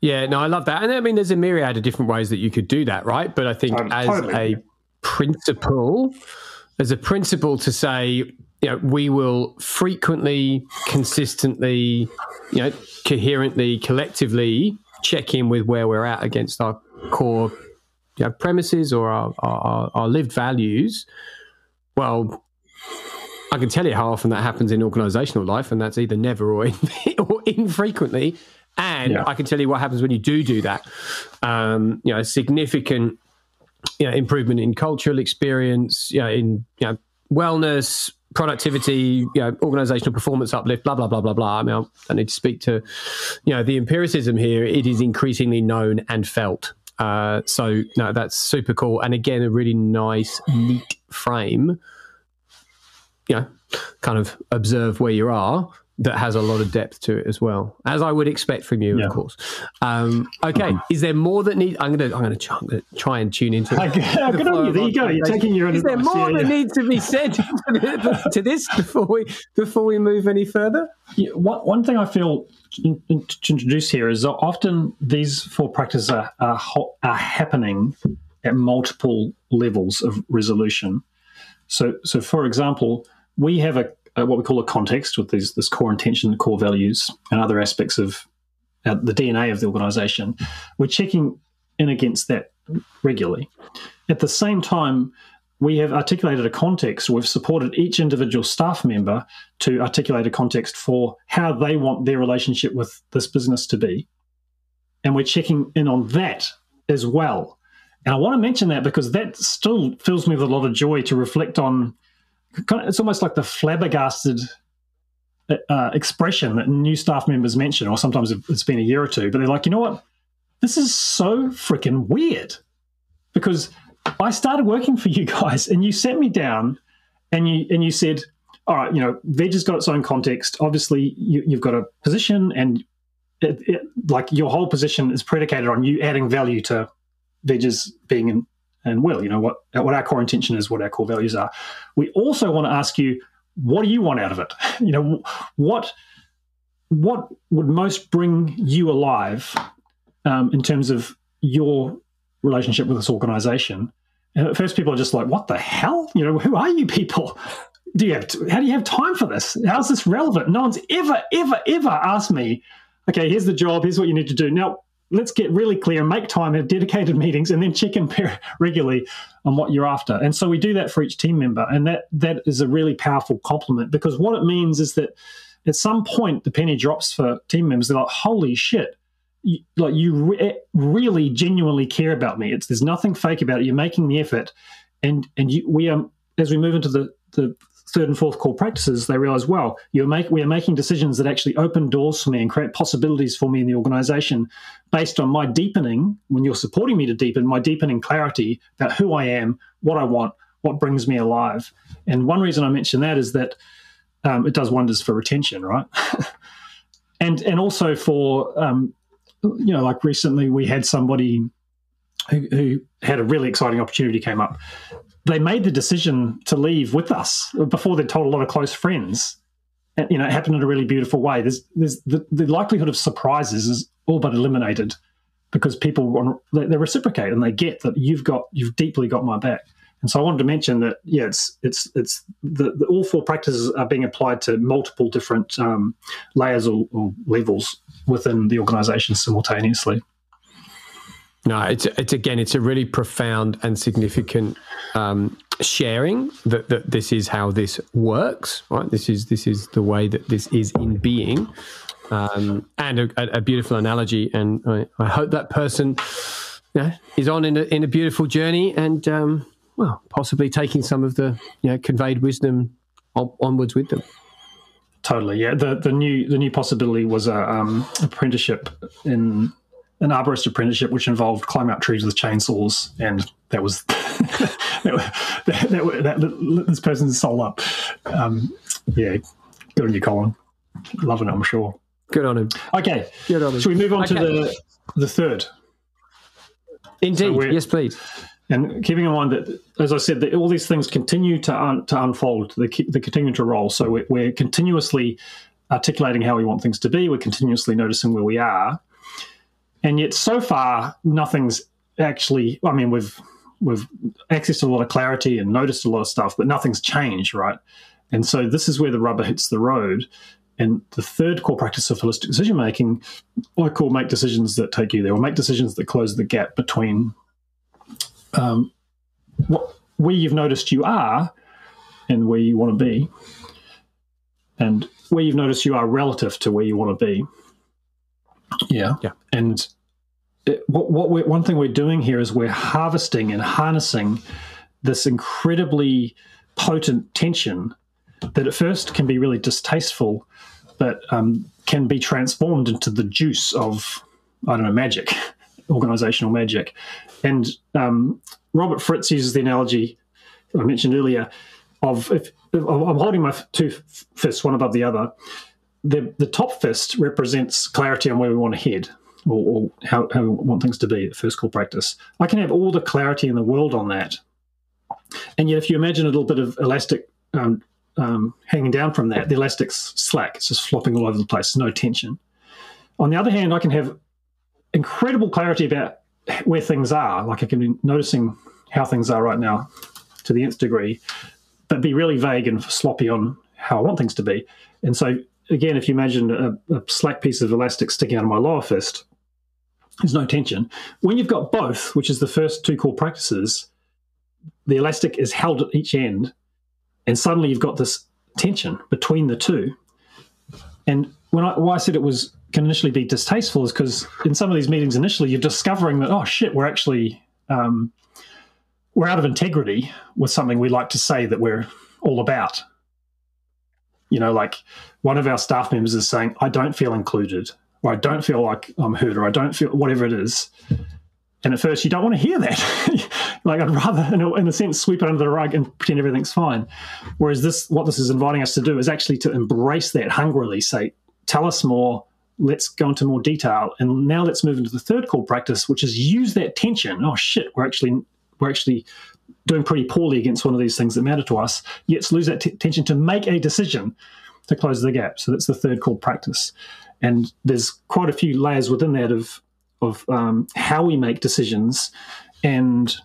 Yeah, no, I love that. And I mean, there's a myriad of different ways that you could do that, right? But I think um, as totally. a principle, as a principle to say, you know, we will frequently, consistently, you know, coherently, collectively check in with where we're at against our core you know, premises or our, our, our lived values. Well, I can tell you how often that happens in organizational life, and that's either never or, in, or infrequently. And yeah. I can tell you what happens when you do do that. Um, you know, significant you know, improvement in cultural experience, you know, in you know, wellness, productivity, you know, organizational performance uplift, blah blah blah blah blah. I mean, I need to speak to, you know, the empiricism here. It is increasingly known and felt. Uh, so no, that's super cool, and again, a really nice, neat frame. You know, kind of observe where you are that has a lot of depth to it as well, as I would expect from you, yeah. of course. Um, okay, mm-hmm. is there more that need? I'm gonna I'm gonna try, try and tune into. I, the good on you. There you go. You're taking your. Is there more yeah, that yeah. needs to be said to this before we before we move any further? One one thing I feel to introduce here is that often these four practices are, are, are happening at multiple levels of resolution. So, so for example, we have a uh, what we call a context with these, this core intention, core values, and other aspects of uh, the DNA of the organization, we're checking in against that regularly. At the same time, we have articulated a context. We've supported each individual staff member to articulate a context for how they want their relationship with this business to be. And we're checking in on that as well. And I want to mention that because that still fills me with a lot of joy to reflect on it's almost like the flabbergasted uh, expression that new staff members mention, or sometimes it's been a year or two, but they're like, you know what? This is so freaking weird because I started working for you guys and you sent me down and you and you said, all right, you know, veg has got its own context. Obviously, you, have got a position, and it, it, like your whole position is predicated on you adding value to veg's being in, and will. You know what what our core intention is, what our core values are. We also want to ask you, what do you want out of it? You know, what what would most bring you alive um, in terms of your relationship with this organization? And at first, people are just like, "What the hell? You know, who are you people? Do you have? How do you have time for this? How's this relevant? No one's ever, ever, ever asked me. Okay, here's the job. Here's what you need to do. Now, let's get really clear, and make time, have dedicated meetings, and then check in regularly on what you're after. And so we do that for each team member, and that that is a really powerful compliment because what it means is that at some point the penny drops for team members. They're like, "Holy shit!" You, like you re- eh, really genuinely care about me. It's there's nothing fake about it. You're making the effort, and and you, we are as we move into the the third and fourth core practices, they realize, well, you're make, we are making decisions that actually open doors for me and create possibilities for me in the organization based on my deepening, when you're supporting me to deepen, my deepening clarity about who I am, what I want, what brings me alive. And one reason I mention that is that um, it does wonders for retention, right? and and also for um, you know, like recently we had somebody who, who had a really exciting opportunity came up they made the decision to leave with us before they'd told a lot of close friends. And, you know, it happened in a really beautiful way. There's, there's the, the likelihood of surprises is all but eliminated because people want, they, they reciprocate and they get that you've got you've deeply got my back. And so I wanted to mention that yeah, it's it's it's the, the all four practices are being applied to multiple different um, layers or, or levels within the organisation simultaneously. No, it's it's again, it's a really profound and significant um, sharing that, that this is how this works. Right, this is this is the way that this is in being, um, and a, a, beautiful analogy. And I, I hope that person is on in a, in a beautiful journey, and um, well, possibly taking some of the you know, conveyed wisdom on, onwards with them. Totally, yeah. The the new the new possibility was a um, apprenticeship in an arborist apprenticeship, which involved climbing up trees with chainsaws, and that was that, that, that, that, this person's soul up. Um, yeah, good on you, Colin. Loving it, I'm sure. Good on him. Okay, good on him. Should we move on okay. to the the third? Indeed, so yes, please. And keeping in mind that, as I said, that all these things continue to un, to unfold, they, they continue to roll. So we're, we're continuously articulating how we want things to be. We're continuously noticing where we are and yet so far nothing's actually. I mean, we've we've accessed a lot of clarity and noticed a lot of stuff, but nothing's changed, right? And so this is where the rubber hits the road. And the third core practice of holistic decision making, I call make decisions that take you there, or make decisions that close the gap between um, what, where you've noticed you are and where you want to be, and where you've noticed you are relative to where you want to be. Yeah. Yeah. And what one thing we're doing here is we're harvesting and harnessing this incredibly potent tension that at first can be really distasteful, but um, can be transformed into the juice of, I don't know, magic, organizational magic. And um, Robert Fritz uses the analogy I mentioned earlier of if, if I'm holding my two fists one above the other, the, the top fist represents clarity on where we want to head or, or how, how, want things to be at first core practice. I can have all the clarity in the world on that. And yet, if you imagine a little bit of elastic um, um, hanging down from that, the elastic's slack. It's just flopping all over the place, no tension. On the other hand, I can have incredible clarity about where things are. Like I can be noticing how things are right now to the nth degree, but be really vague and sloppy on how I want things to be. And so again, if you imagine a, a, slack piece of elastic sticking out of my lower fist, there's no tension. When you've got both, which is the first two core practices, the elastic is held at each end, and suddenly you've got this tension between the two. And when I, why I said it was can initially be distasteful is because in some of these meetings initially you're discovering that oh shit we're actually um, we're out of integrity with something we like to say that we're all about you know, like one of our staff members is saying, I don't feel included, or I don't feel like I'm heard, or I don't feel whatever it is. And at first, you don't want to hear that. like I'd rather, in a, in a, sense, sweep it under the rug and pretend everything's fine. Whereas this, what this is inviting us to do is actually to embrace that hungrily. Say, tell us more. Let's go into more detail. And now let's move into the third core practice, which is use that tension. Oh shit, we're actually we're actually doing pretty poorly against one of these things that matter to us. Let's lose that t- tension to make a decision to close the gap. So that's the third core practice. And there's quite a few layers within that of of um, how we make decisions. And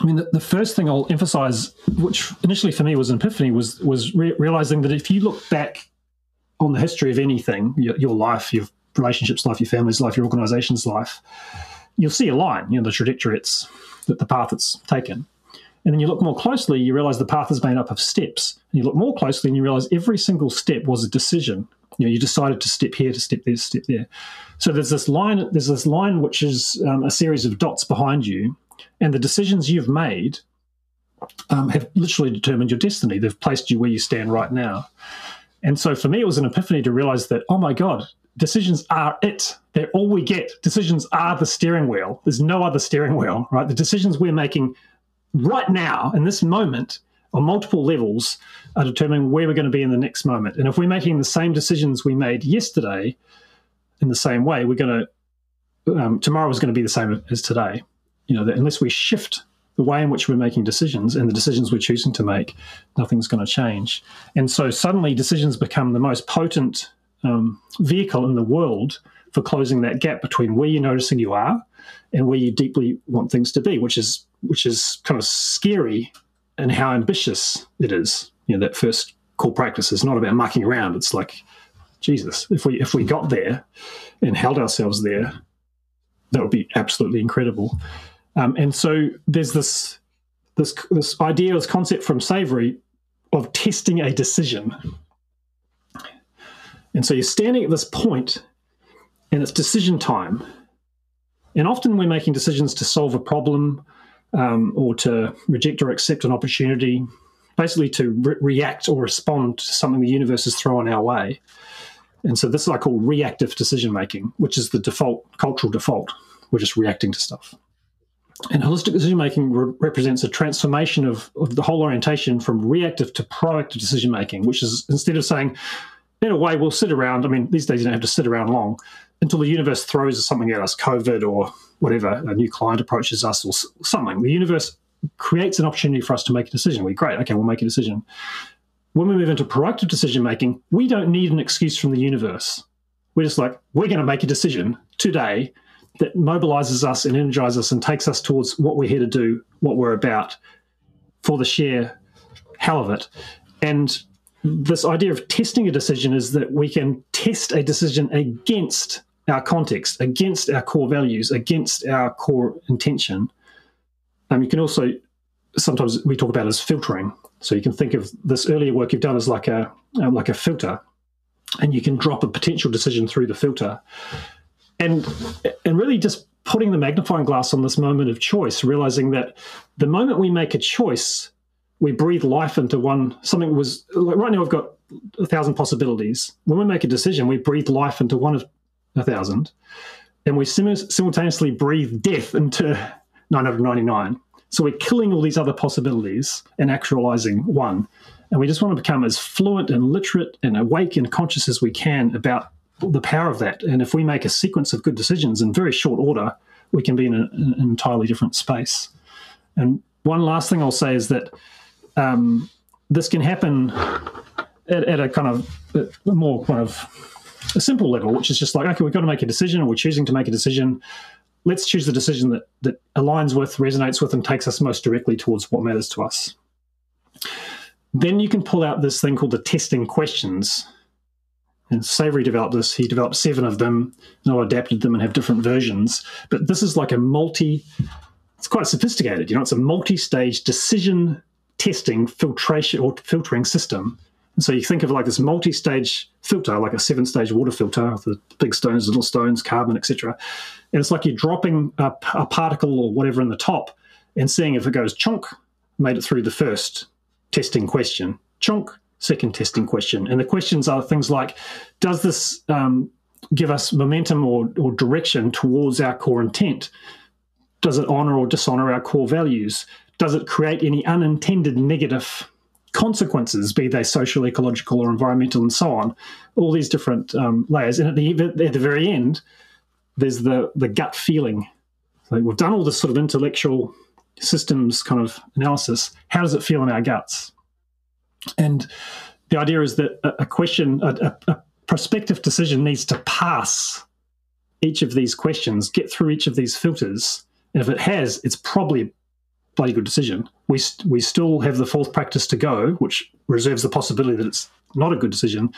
I mean, the, the, first thing I'll emphasize, which initially for me was an epiphany, was was re- realizing that if you look back on the history of anything, your, your life, your relationships life, your family's life, your organization's life, you'll see a line, you know, the trajectory it's that the path it's taken. And then you look more closely, you realize the path is made up of steps. And you look more closely and you realize every single step was a decision. You know, you decided to step here, to step there, step there. So there's this line, there's this line which is um, a series of dots behind you, and the decisions you've made um, have literally determined your destiny. They've placed you where you stand right now. And so for me, it was an epiphany to realize that, oh my God, decisions are it. They're all we get. Decisions are the steering wheel. There's no other steering wheel, right? The decisions we're making right now in this moment on multiple levels are determining where we're going to be in the next moment. And if we're making the same decisions we made yesterday in the same way, we're going to, um, tomorrow is going to be the same as today. You know, unless we shift the way in which we're making decisions and the decisions we're choosing to make, nothing's going to change. And so suddenly decisions become the most potent um, vehicle in the world for closing that gap between where you're noticing you are and where you deeply want things to be, which is which is kind of scary and how ambitious it is. You know, that first core practice is not about mucking around. It's like, Jesus, if we if we got there and held ourselves there, that would be absolutely incredible. Um, and so there's this this this idea, this concept from Savory of testing a decision. And so you're standing at this point, and it's decision time. And often we're making decisions to solve a problem um, or to reject or accept an opportunity, basically to re- react or respond to something the universe is throwing our way. And so this is I call reactive decision making, which is the default cultural default. We're just reacting to stuff. And holistic decision making re- represents a transformation of, of the whole orientation from reactive to proactive decision making, which is instead of saying, in a way, we'll sit around. I mean, these days you don't have to sit around long until the universe throws something at us, COVID or whatever, a new client approaches us or something. The universe creates an opportunity for us to make a decision. We great, okay, we'll make a decision. When we move into proactive decision making, we don't need an excuse from the universe. We're just like, we're going to make a decision today that mobilizes us and energizes us and takes us towards what we're here to do, what we're about for the sheer hell of it. And this idea of testing a decision is that we can test a decision against our context, against our core values, against our core intention. Um, you can also sometimes we talk about as filtering. So you can think of this earlier work you've done as like a uh, like a filter, and you can drop a potential decision through the filter, and and really just putting the magnifying glass on this moment of choice, realizing that the moment we make a choice, we breathe life into one. Something was like right now. I've got a thousand possibilities. When we make a decision, we breathe life into one of a thousand, and we sim- simultaneously breathe death into 999. So we're killing all these other possibilities and actualizing one. And we just want to become as fluent and literate and awake and conscious as we can about the power of that. And if we make a sequence of good decisions in very short order, we can be in, a, an entirely different space. And one last thing I'll say is that um, this can happen at, at a kind of a more kind of a simple level, which is just like, okay, we've got to make a decision, or we're choosing to make a decision. Let's choose the decision that that aligns with, resonates with, and takes us most directly towards what matters to us. Then you can pull out this thing called the testing questions. And Savory developed this. He developed seven of them, and I adapted them and have different versions. But this is like a multi. It's quite sophisticated. You know, it's a multi-stage decision testing filtration or filtering system and so you think of like this multi-stage filter, like a seven-stage water filter with the big stones, little stones, carbon, etc. And it's like you're dropping a, a, particle or whatever in the top and seeing if it goes chunk, made it through the first testing question, chunk, second testing question. And the questions are things like, does this um, give us momentum or, or direction towards our core intent? does it honor or dishonor our core values? Does it create any unintended negative consequences, be they social, ecological, or environmental, and so on? All these different um, layers. And at the, at the very end, there's the, the gut feeling. Like we've done all this sort of intellectual systems kind of analysis. How does it feel in our guts? And the idea is that a, a question, a, a prospective decision needs to pass each of these questions, get through each of these filters. And if it has, it's probably a bloody good decision. We, st- we still have the fourth practice to go, which reserves the possibility that it's not a good decision.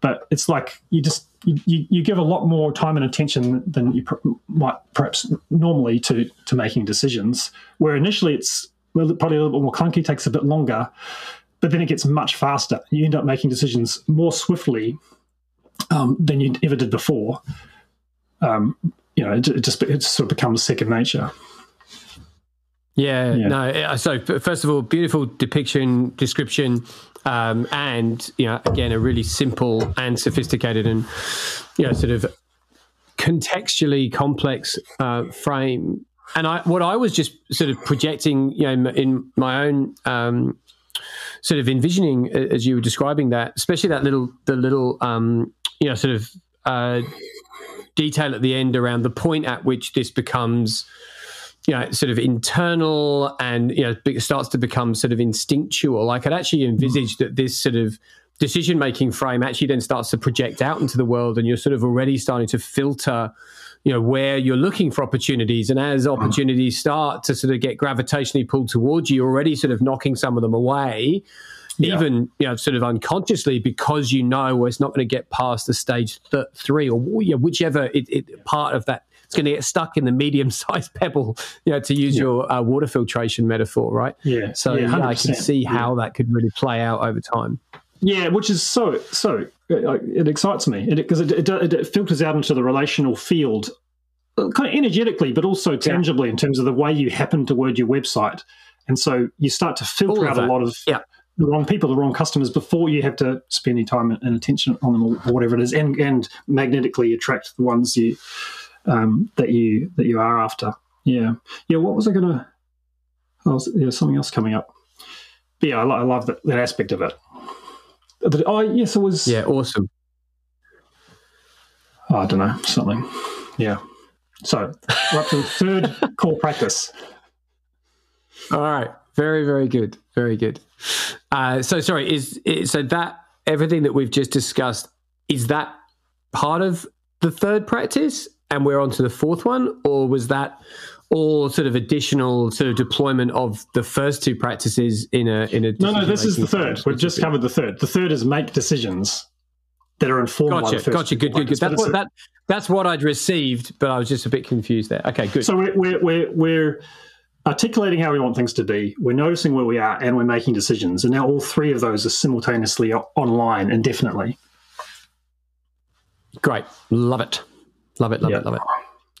But it's like you just you, you give a lot more time and attention than you pr- might perhaps normally to to making decisions. Where initially it's probably a little bit more clunky, takes a bit longer, but then it gets much faster. You end up making decisions more swiftly um, than you ever did before. Um, you know, it, it, just it sort of becomes second nature. Yeah, yeah, no. So first of all, beautiful depiction, description, um, and you know, again, a really simple and sophisticated and you know, sort of contextually complex uh, frame. And I, what I was just sort of projecting, you know, in my own um, sort of envisioning as you were describing that, especially that little, the little, um, you know, sort of uh, detail at the end around the point at which this becomes you know, sort of internal and, you know, starts to become sort of instinctual. I could actually hmm. envisage that this sort of decision making frame actually then starts to project out into the world and you're sort of already starting to filter, you know, where you're looking for opportunities. And as hmm. opportunities start to sort of get gravitationally pulled towards you, you're already sort of knocking some of them away. Yeah. even you know sort of unconsciously because you know well, it's not going to get past the stage th- three or you know, whichever it, it, part of that it's going to get stuck in the medium-sized pebble, you know, to use yeah. your uh, water filtration metaphor, right? Yeah. So yeah, yeah, I can see how that could really play out over time. Yeah, which is so so uh, it excites me because it, it, it, it, filters out into the relational field, uh, kind of energetically, but also tangibly in terms of the way you happen to word your website, and so you start to filter out a lot of yeah the wrong people, the wrong customers before you have to spend any time and attention on them or whatever it is, and, and magnetically attract the ones you um, that you that you are after. Yeah, yeah. What was I going to? Oh, there's something else coming up. But yeah, I, I love that, that aspect of it. Oh, yes, it was. Yeah, awesome. Oh, I don't know something. Yeah. So we're up to the third core practice. All right. Very, very good. Very good. Uh, so, sorry. Is, is so that everything that we've just discussed is that part of the third practice, and we're on to the fourth one, or was that all sort of additional sort of deployment of the first two practices in a in a no no this is the third. We've just covered the third. The third is make decisions that are informed gotcha, by the first gotcha. good good good. That's what, that, that's what i'd received but i was just a bit confused there. Okay good. So we're, we're, we're, we're articulating how we want things to be. We're noticing where we are and we're making decisions. And now all three of those are simultaneously online indefinitely. Great. Love it love it love it love it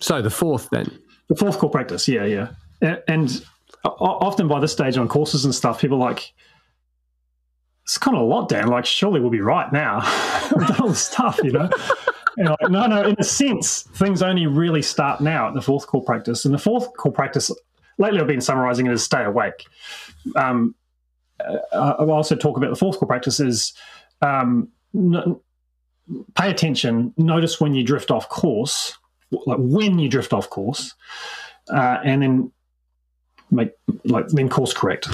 so the fourth then the fourth core practice, yeah, yeah. And often by this stage on courses and stuff, people like, it's kind of a lot, Dan. Like, surely we'll be right now. We've done all this stuff, you know? like, no, no, in a sense, things only really start now at the fourth core practice. And the fourth core practice, lately I've been summarizing it as stay awake. Um, uh, I'll also talk about the fourth core practice is um, n- pay attention, notice when you drift off course like when you drift off course, uh, and then make like then course correct.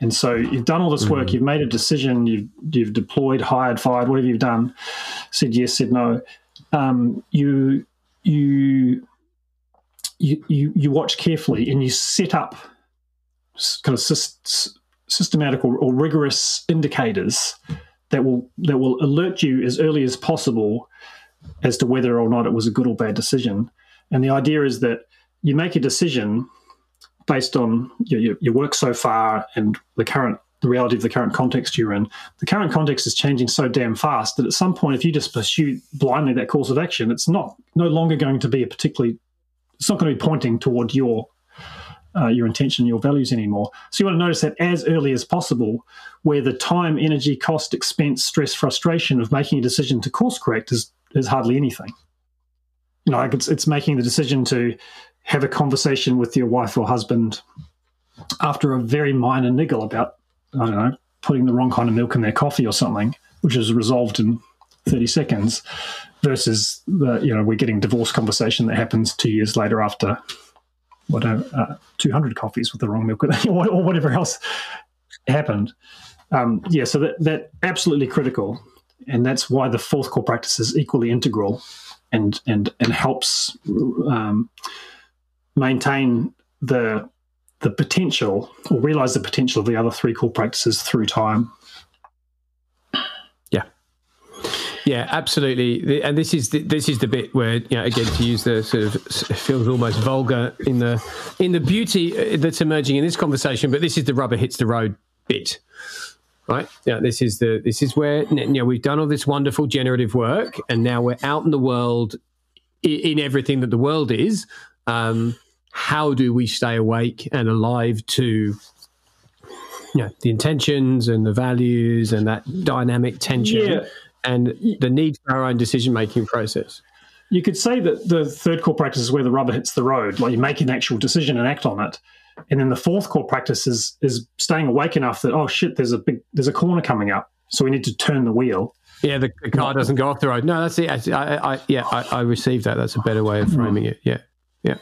And so you've done all this work, mm-hmm. you've made a decision, you've you've deployed, hired, fired, whatever you've done, said yes, said no. Um, you you you you watch carefully and you set up kind of syst- systematic or, or rigorous indicators that will that will alert you as early as possible as to whether or not it was a good or bad decision. And the idea is that you make a decision based on your, your, work so far and the current the reality of the current context you're in. The current context is changing so damn fast that at some point, if you just pursue blindly that course of action, it's not no longer going to be a particularly it's not going to be pointing toward your uh, your intention, your values anymore. So you want to notice that as early as possible, where the time, energy, cost, expense, stress, frustration of making a decision to course correct is is hardly anything. You know, like it's it's making the decision to have a conversation with your wife or husband after a very minor niggle about, I don't know, putting the wrong kind of milk in their coffee or something, which is resolved in 30 seconds, versus the, you know, we're getting divorce conversation that happens two years later after whatever, uh, 200 coffees with the wrong milk or whatever else happened. Um, yeah, so that, that absolutely critical. And that's why the fourth core practice is equally integral and, and, and helps um, maintain the the potential or realize the potential of the other three core practices through time. Yeah, absolutely. And this is the, this is the bit where, you know, again, to use the sort of feels almost vulgar in the in the beauty uh, that's emerging in this conversation, but this is the rubber hits the road bit, right? Yeah, this is the this is where you know we've done all this wonderful generative work, and now we're out in the world in, in everything that the world is. Um, how do we stay awake and alive to know, the intentions and the values and that dynamic tension yeah. And the need for our own decision making process. You could say that the third core practice is where the rubber hits the road, like you make an actual decision and act on it. And then the fourth core practice is is staying awake enough that oh shit, there's a big there's a corner coming up, so we need to turn the wheel. Yeah, the, the car doesn't go off the road. No, that's it. I, I, I yeah, I, I received that. That's a better way of framing it. Yeah, yeah.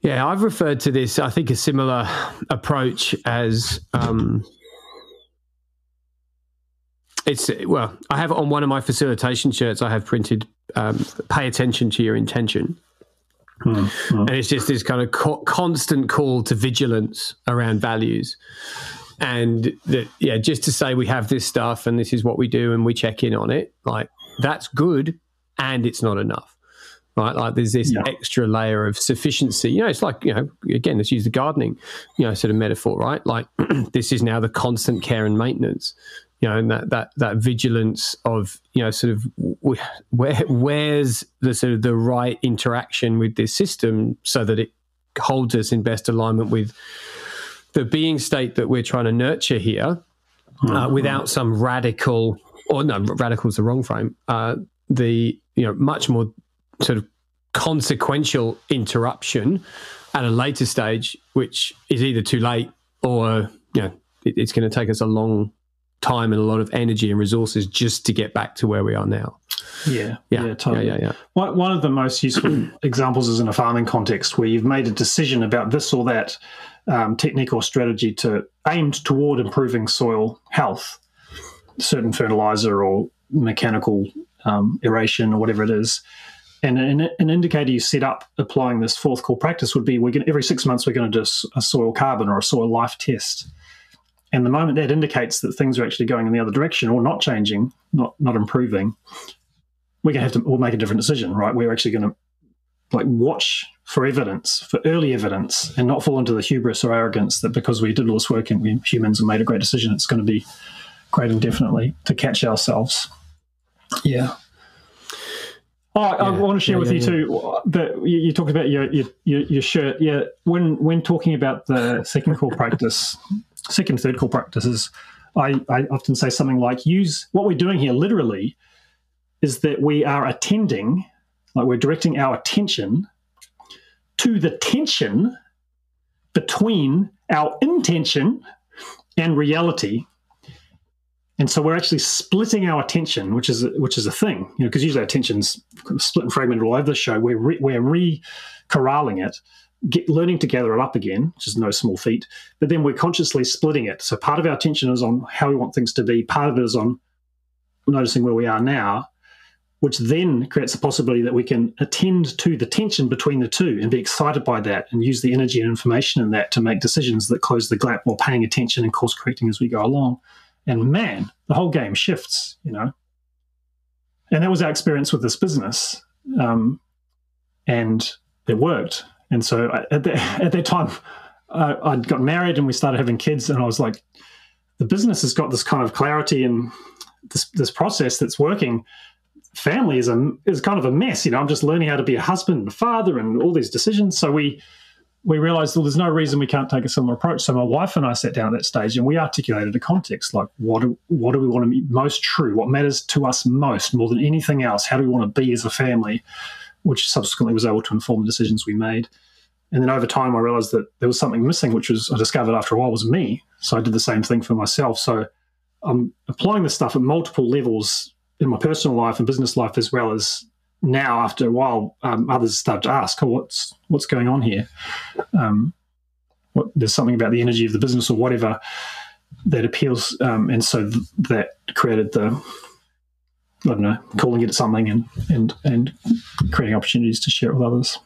Yeah, I've referred to this, I think, a similar approach as um, it's well, I have on one of my facilitation shirts, I have printed um, pay attention to your intention. Mm-hmm. And it's just this kind of co- constant call to vigilance around values. And that, yeah, just to say we have this stuff and this is what we do and we check in on it, like that's good and it's not enough right? Like there's this yeah. extra layer of sufficiency. You know, it's like, you know, again, let's use the gardening, you know, sort of metaphor, right? Like this is now the constant care and maintenance, you know, and that, that, that vigilance of, you know, sort of where, where's the sort of the right interaction with this system so that it holds us in best alignment with the being state that we're trying to nurture here uh, mm-hmm. without some radical, or no, radical is the wrong frame, uh, the, you know, much more sort of consequential interruption at a later stage, which is either too late or you know it, it's going to take us a long time and a lot of energy and resources just to get back to where we are now. Yeah, yeah, yeah, totally. yeah, yeah, yeah. One of the most useful examples is in a farming context where you've made a decision about this or that um, technique or strategy to aimed toward improving soil health, certain fertilizer or mechanical um, aeration or whatever it is and an, an, indicator you set up applying this fourth core practice would be we're going every six months we're going to do a soil carbon or a soil life test. And the moment that indicates that things are actually going in the other direction or not changing, not not improving, we're going to have to we'll make a different decision, right? We're actually going to like watch for evidence, for early evidence, and not fall into the hubris or arrogance that because we did all this work and we humans have made a great decision, it's going to be great indefinitely to catch ourselves. Yeah. Oh, I, yeah. I want to share yeah, with yeah, you too that you, you, talked about your, your your shirt. Yeah, when when talking about the second core practice, second third core practices, I, I often say something like use what we're doing here literally is that we are attending, like we're directing our attention to the tension between our intention and reality and so we're actually splitting our attention, which is which is a thing, you know, because usually our attention's split and fragmented all over the show. We're re, we're re corralling it, get, learning to gather it up again, which is no small feat. But then we're consciously splitting it. So part of our attention is on how we want things to be. Part of it is on noticing where we are now, which then creates the possibility that we can attend to the tension between the two and be excited by that and use the energy and information in that to make decisions that close the gap while paying attention and course correcting as we go along. And man, the whole game shifts, you know. And that was our experience with this business. Um, and it worked. And so I, at, the, at that time, uh, I'd got married and we started having kids. And I was like, the business has got this kind of clarity and this, this process that's working. Family is a is kind of a mess, you know. I'm just learning how to be a husband and a father and all these decisions. So we we realized well, there's no reason we can't take a similar approach. So my wife and I sat down at that stage and we articulated a context like what do, what do we want to be most true? What matters to us most more than anything else? How do we want to be as a family? Which subsequently was able to inform the decisions we made. And then over time, I realized that there was something missing, which was I discovered after a while was me. So I did the same thing for myself. So I'm applying this stuff at multiple levels in my personal life and business life, as well as now. After a while, um, others start to ask, "Oh, what's what's going on here?" Um, what, there's something about the energy of the business or whatever that appeals, um, and so th- that created the I don't know, calling it something and and and creating opportunities to share it with others.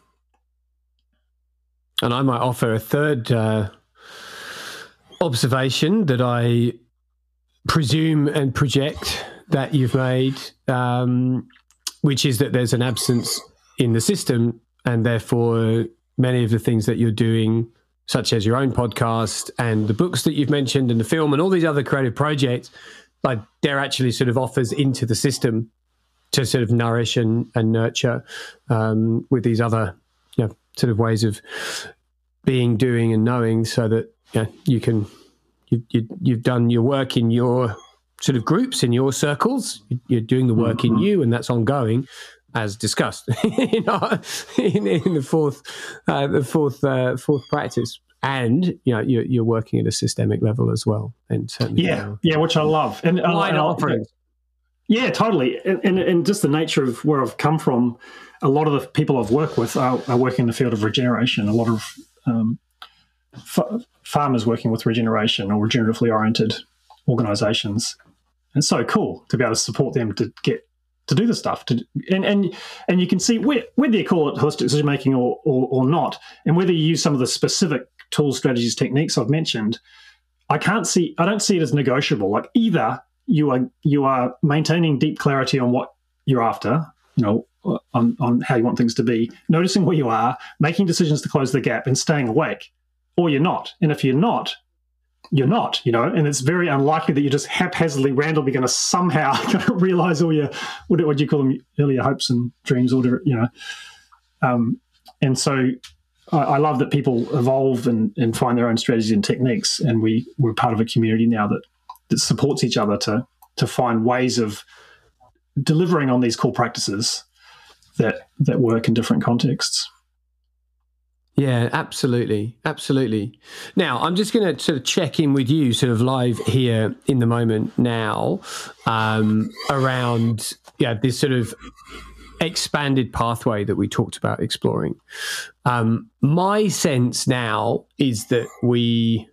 And I might offer a third uh, observation that I presume and project that you've made, um, which is that there's an absence in the system, and therefore many of the things that you're doing, such as your own podcast and the books that you've mentioned and the film and all these other creative projects, like they're actually sort of offers into the system to sort of nourish and, and nurture um, with these other you know, sort of ways of being, doing, and knowing, so that you, know, you can you, you, you've done your work in your sort of groups in your circles. You're doing the work mm-hmm. in you, and that's ongoing, as discussed in, our, in, in, the fourth uh, the fourth uh, fourth practice. And you know you're, you're, working at a systemic level as well, and certainly yeah, uh, yeah, which I love. And why not? Yeah, totally. And, and, and just the nature of where I've come from, a lot of the people I've worked with are, are working in the field of regeneration. A lot of um, f- farmers working with regeneration or regeneratively oriented organizations. And it's so cool to be able to support them to get to do the stuff. To, and and and you can see where, whether you call it holistic decision making or, or, or not, and whether you use some of the specific tools, strategies, techniques I've mentioned, I can't see I don't see it as negotiable. Like either you are you are maintaining deep clarity on what you're after, you know, on, on how you want things to be, noticing where you are, making decisions to close the gap, and staying awake, or you're not. And if you're not, you're not, you know, and it's very unlikely that you're just haphazardly, randomly going to somehow realize all your what, what do you call them earlier hopes and dreams, or you know. Um, and so I, love that people evolve and, and find their own strategies and techniques, and we we're part of a community now that that supports each other to to find ways of delivering on these core practices that that work in different contexts. Yeah, absolutely, absolutely. Now, I'm just going to sort of check in with you, sort of live here in the moment now, um, around yeah this sort of expanded pathway that we talked about exploring. Um, my sense now is that we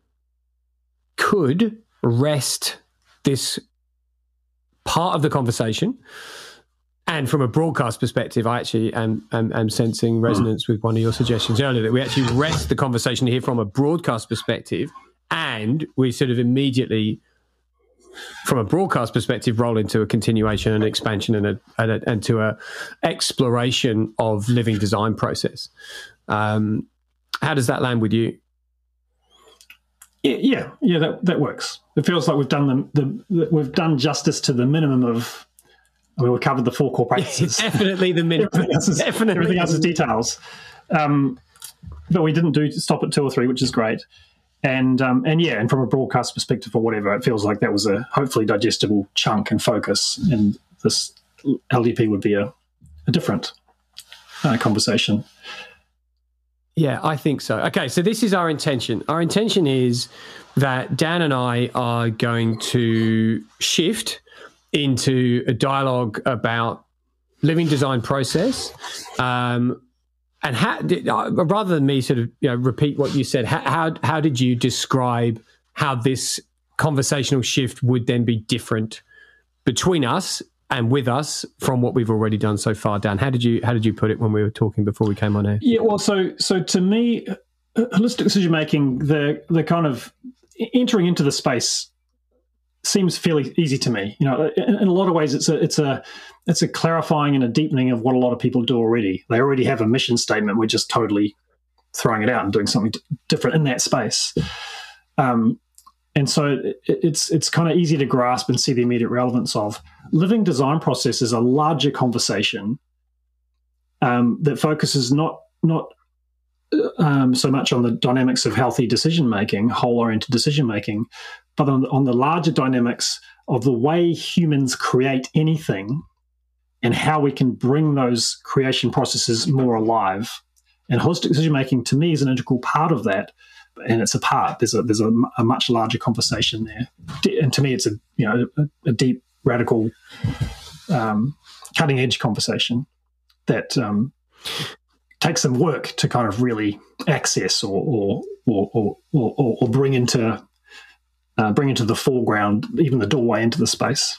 could rest this part of the conversation. And from a broadcast perspective, I actually am, am, am sensing resonance with one of your suggestions earlier that we actually rest the conversation here from a broadcast perspective and we sort of immediately from a broadcast perspective roll into a continuation and expansion and a, and, a, and to a exploration of living design process um, how does that land with you yeah, yeah, that that works. It feels like we've done the, the, we've done justice to the minimum of. I mean, we covered the four core practices. definitely the minimum. everything else is, definitely everything else is details. Um, but we didn't do stop at two or three, which is great. And um, and yeah, and from a broadcast perspective or whatever, it feels like that was a hopefully digestible chunk and focus. And this LDP would be a, a different uh, conversation. Yeah, I think so. Okay, so this is our intention. Our intention is that Dan and I are going to shift into a dialogue about living design process. Um, and how, uh, rather than me sort of you know, repeat what you said, how, how, how did you describe how this conversational shift would then be different between us and with us from what we've already done so far dan? How did you how did you put it when we were talking before we came on air? Yeah well so so to me holistic decision making the the kind of entering into the space seems fairly easy to me. You know in, in, a lot of ways it's a it's a it's a clarifying and a deepening of what a lot of people do already. They already have a mission statement. We're just totally throwing it out and doing something different in that space. Um, and so it's it's kind of easy to grasp and see the immediate relevance of living design process is a larger conversation um, that focuses not not um, so much on the dynamics of healthy decision making, whole oriented decision making, but on, on the larger dynamics of the way humans create anything and how we can bring those creation processes more alive. And holistic decision making to me is an integral part of that. And it's a part. There's a there's a, a much larger conversation there. And to me, it's a you know a, a deep, radical, um, cutting edge conversation that um, takes some work to kind of really access or or or or, or, bring into uh, bring into the foreground, even the doorway into the space.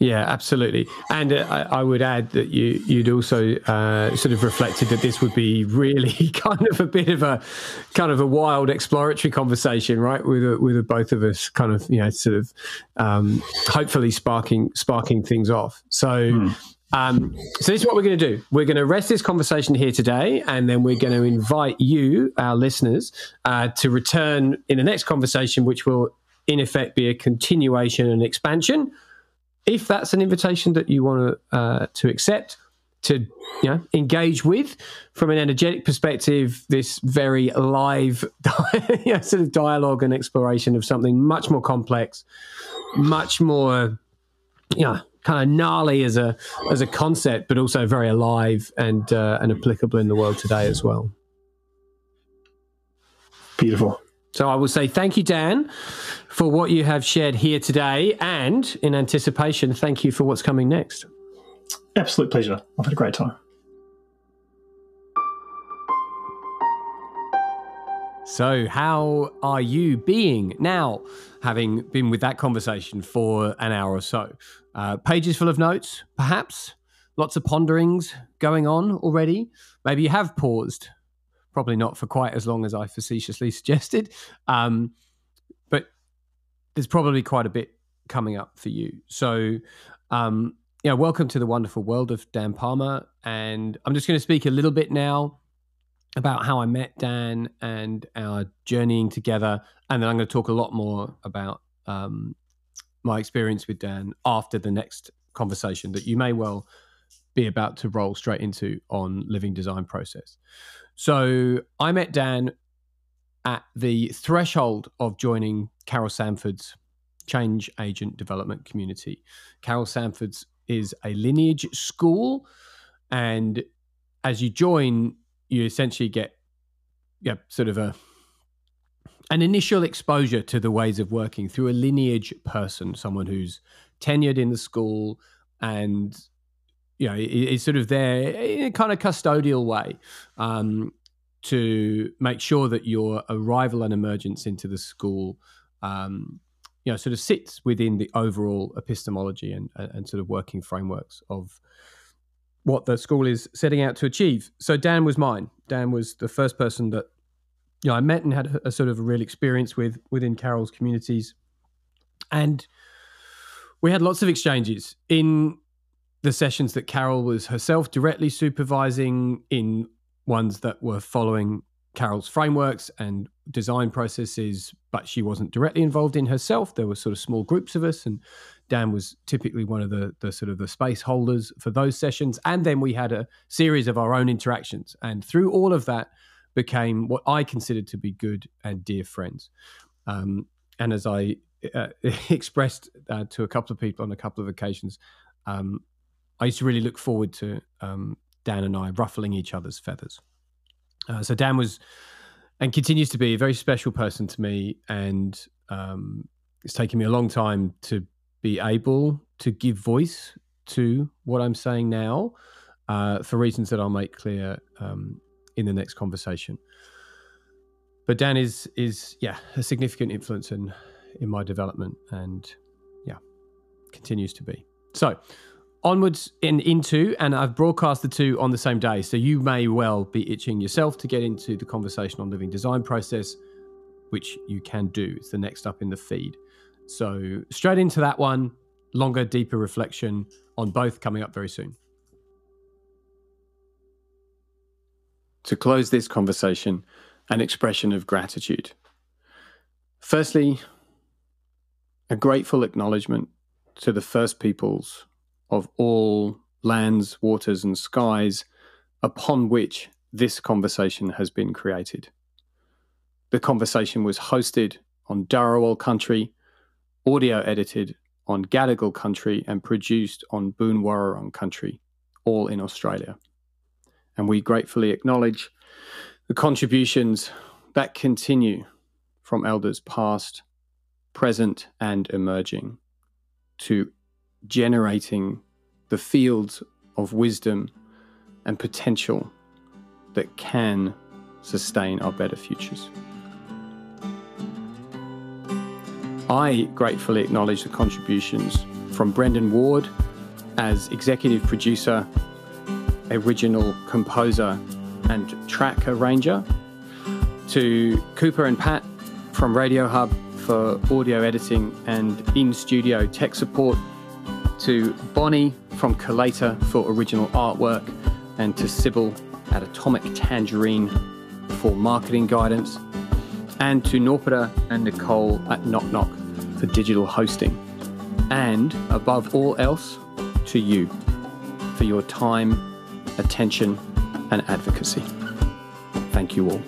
Yeah, absolutely. And uh, I, I, would add that you, you'd also uh, sort of reflected that this would be really kind of a bit of a kind of a wild exploratory conversation, right? With a, with a both of us, kind of you know, sort of um, hopefully sparking sparking things off. So. Mm. Um, so this is what we're going to do. We're going to rest this conversation here today, and then we're going to invite you, our listeners, uh, to return in the next conversation, which will, in effect, be a continuation and expansion if that's an invitation that you want to uh, to accept, to you know engage with from an energetic perspective, this very live you know, sort of dialogue and exploration of something much more complex, much more you know kind of gnarly as a as a concept, but also very alive and uh, and applicable in the world today as well. Beautiful. So I will say thank you, Dan, for what you have shared here today. And in anticipation, thank you for what's coming next. Absolute pleasure. I've had a great time. So, how are you being now, having been with that conversation for an hour or so? Uh, pages full of notes, perhaps? Lots of ponderings going on already? Maybe you have paused probably not for quite as long as I facetiously suggested. Um, but there's probably quite a bit coming up for you. So, um, yeah, welcome to the wonderful world of Dan Palmer. And I'm just going to speak a little bit now about how I met Dan and our journeying together. And then I'm going to talk a lot more about um, my experience with Dan after the next conversation that you may well be about to roll straight into on living design process. So I met Dan at the threshold of joining Carol Sanford's change agent development community. Carol Sanford's is a lineage school, and as you join, you essentially get yeah, sort of a an initial exposure to the ways of working through a lineage person, someone who's tenured in the school and you know, is sort of there in a kind of custodial way um, to make sure that your arrival and emergence into the school, um, you know, sort of sits within the overall epistemology and, and sort of working frameworks of what the school is setting out to achieve. So Dan was mine. Dan was the first person that you know I met and had a, sort of a real experience with within Carol's communities, and we had lots of exchanges in the sessions that Carol was herself directly supervising in ones that were following Carol's frameworks and design processes, but she wasn't directly involved in herself. There were sort of small groups of us, and Dan was typically one of the, the sort of the space holders for those sessions. And then we had a series of our own interactions, and through all of that, became what I considered to be good and dear friends. Um, and as I uh, expressed uh, to a couple of people on a couple of occasions, um, I used to really look forward to um, Dan and I ruffling each other's feathers. Uh, so Dan was and continues to be a very special person to me, and um, it's taken me a long time to be able to give voice to what I'm saying now, uh, for reasons that I'll make clear um, in the next conversation. But Dan is is yeah a significant influence in in my development, and yeah continues to be. So onwards and into, and I've broadcast the two on the same day. So you may well be itching yourself to get into the conversation on living design process, which you can do. It's the next up in the feed. So straight into that one, longer, deeper reflection on both coming up very soon. To close this conversation, an expression of gratitude. Firstly, a grateful acknowledgement to the first peoples of all lands, waters, and skies upon which this conversation has been created. The conversation was hosted on Darawal country, audio edited on Gadigal country and produced on Boonwurrung country, all in Australia. And we gratefully acknowledge the contributions that continue from elders past, present, and emerging to generating the fields of wisdom and potential that can sustain our better futures. I gratefully acknowledge the contributions from Brendan Ward as executive producer, original composer, and track arranger, to Cooper and Pat from Radio Hub for audio editing and in studio tech support, to Bonnie from Collator for original artwork, and to Sybil at Atomic Tangerine for marketing guidance, and to Norpita and Nicole at Knock Knock for digital hosting. And above all else, to you for your time, attention, and advocacy. Thank you all.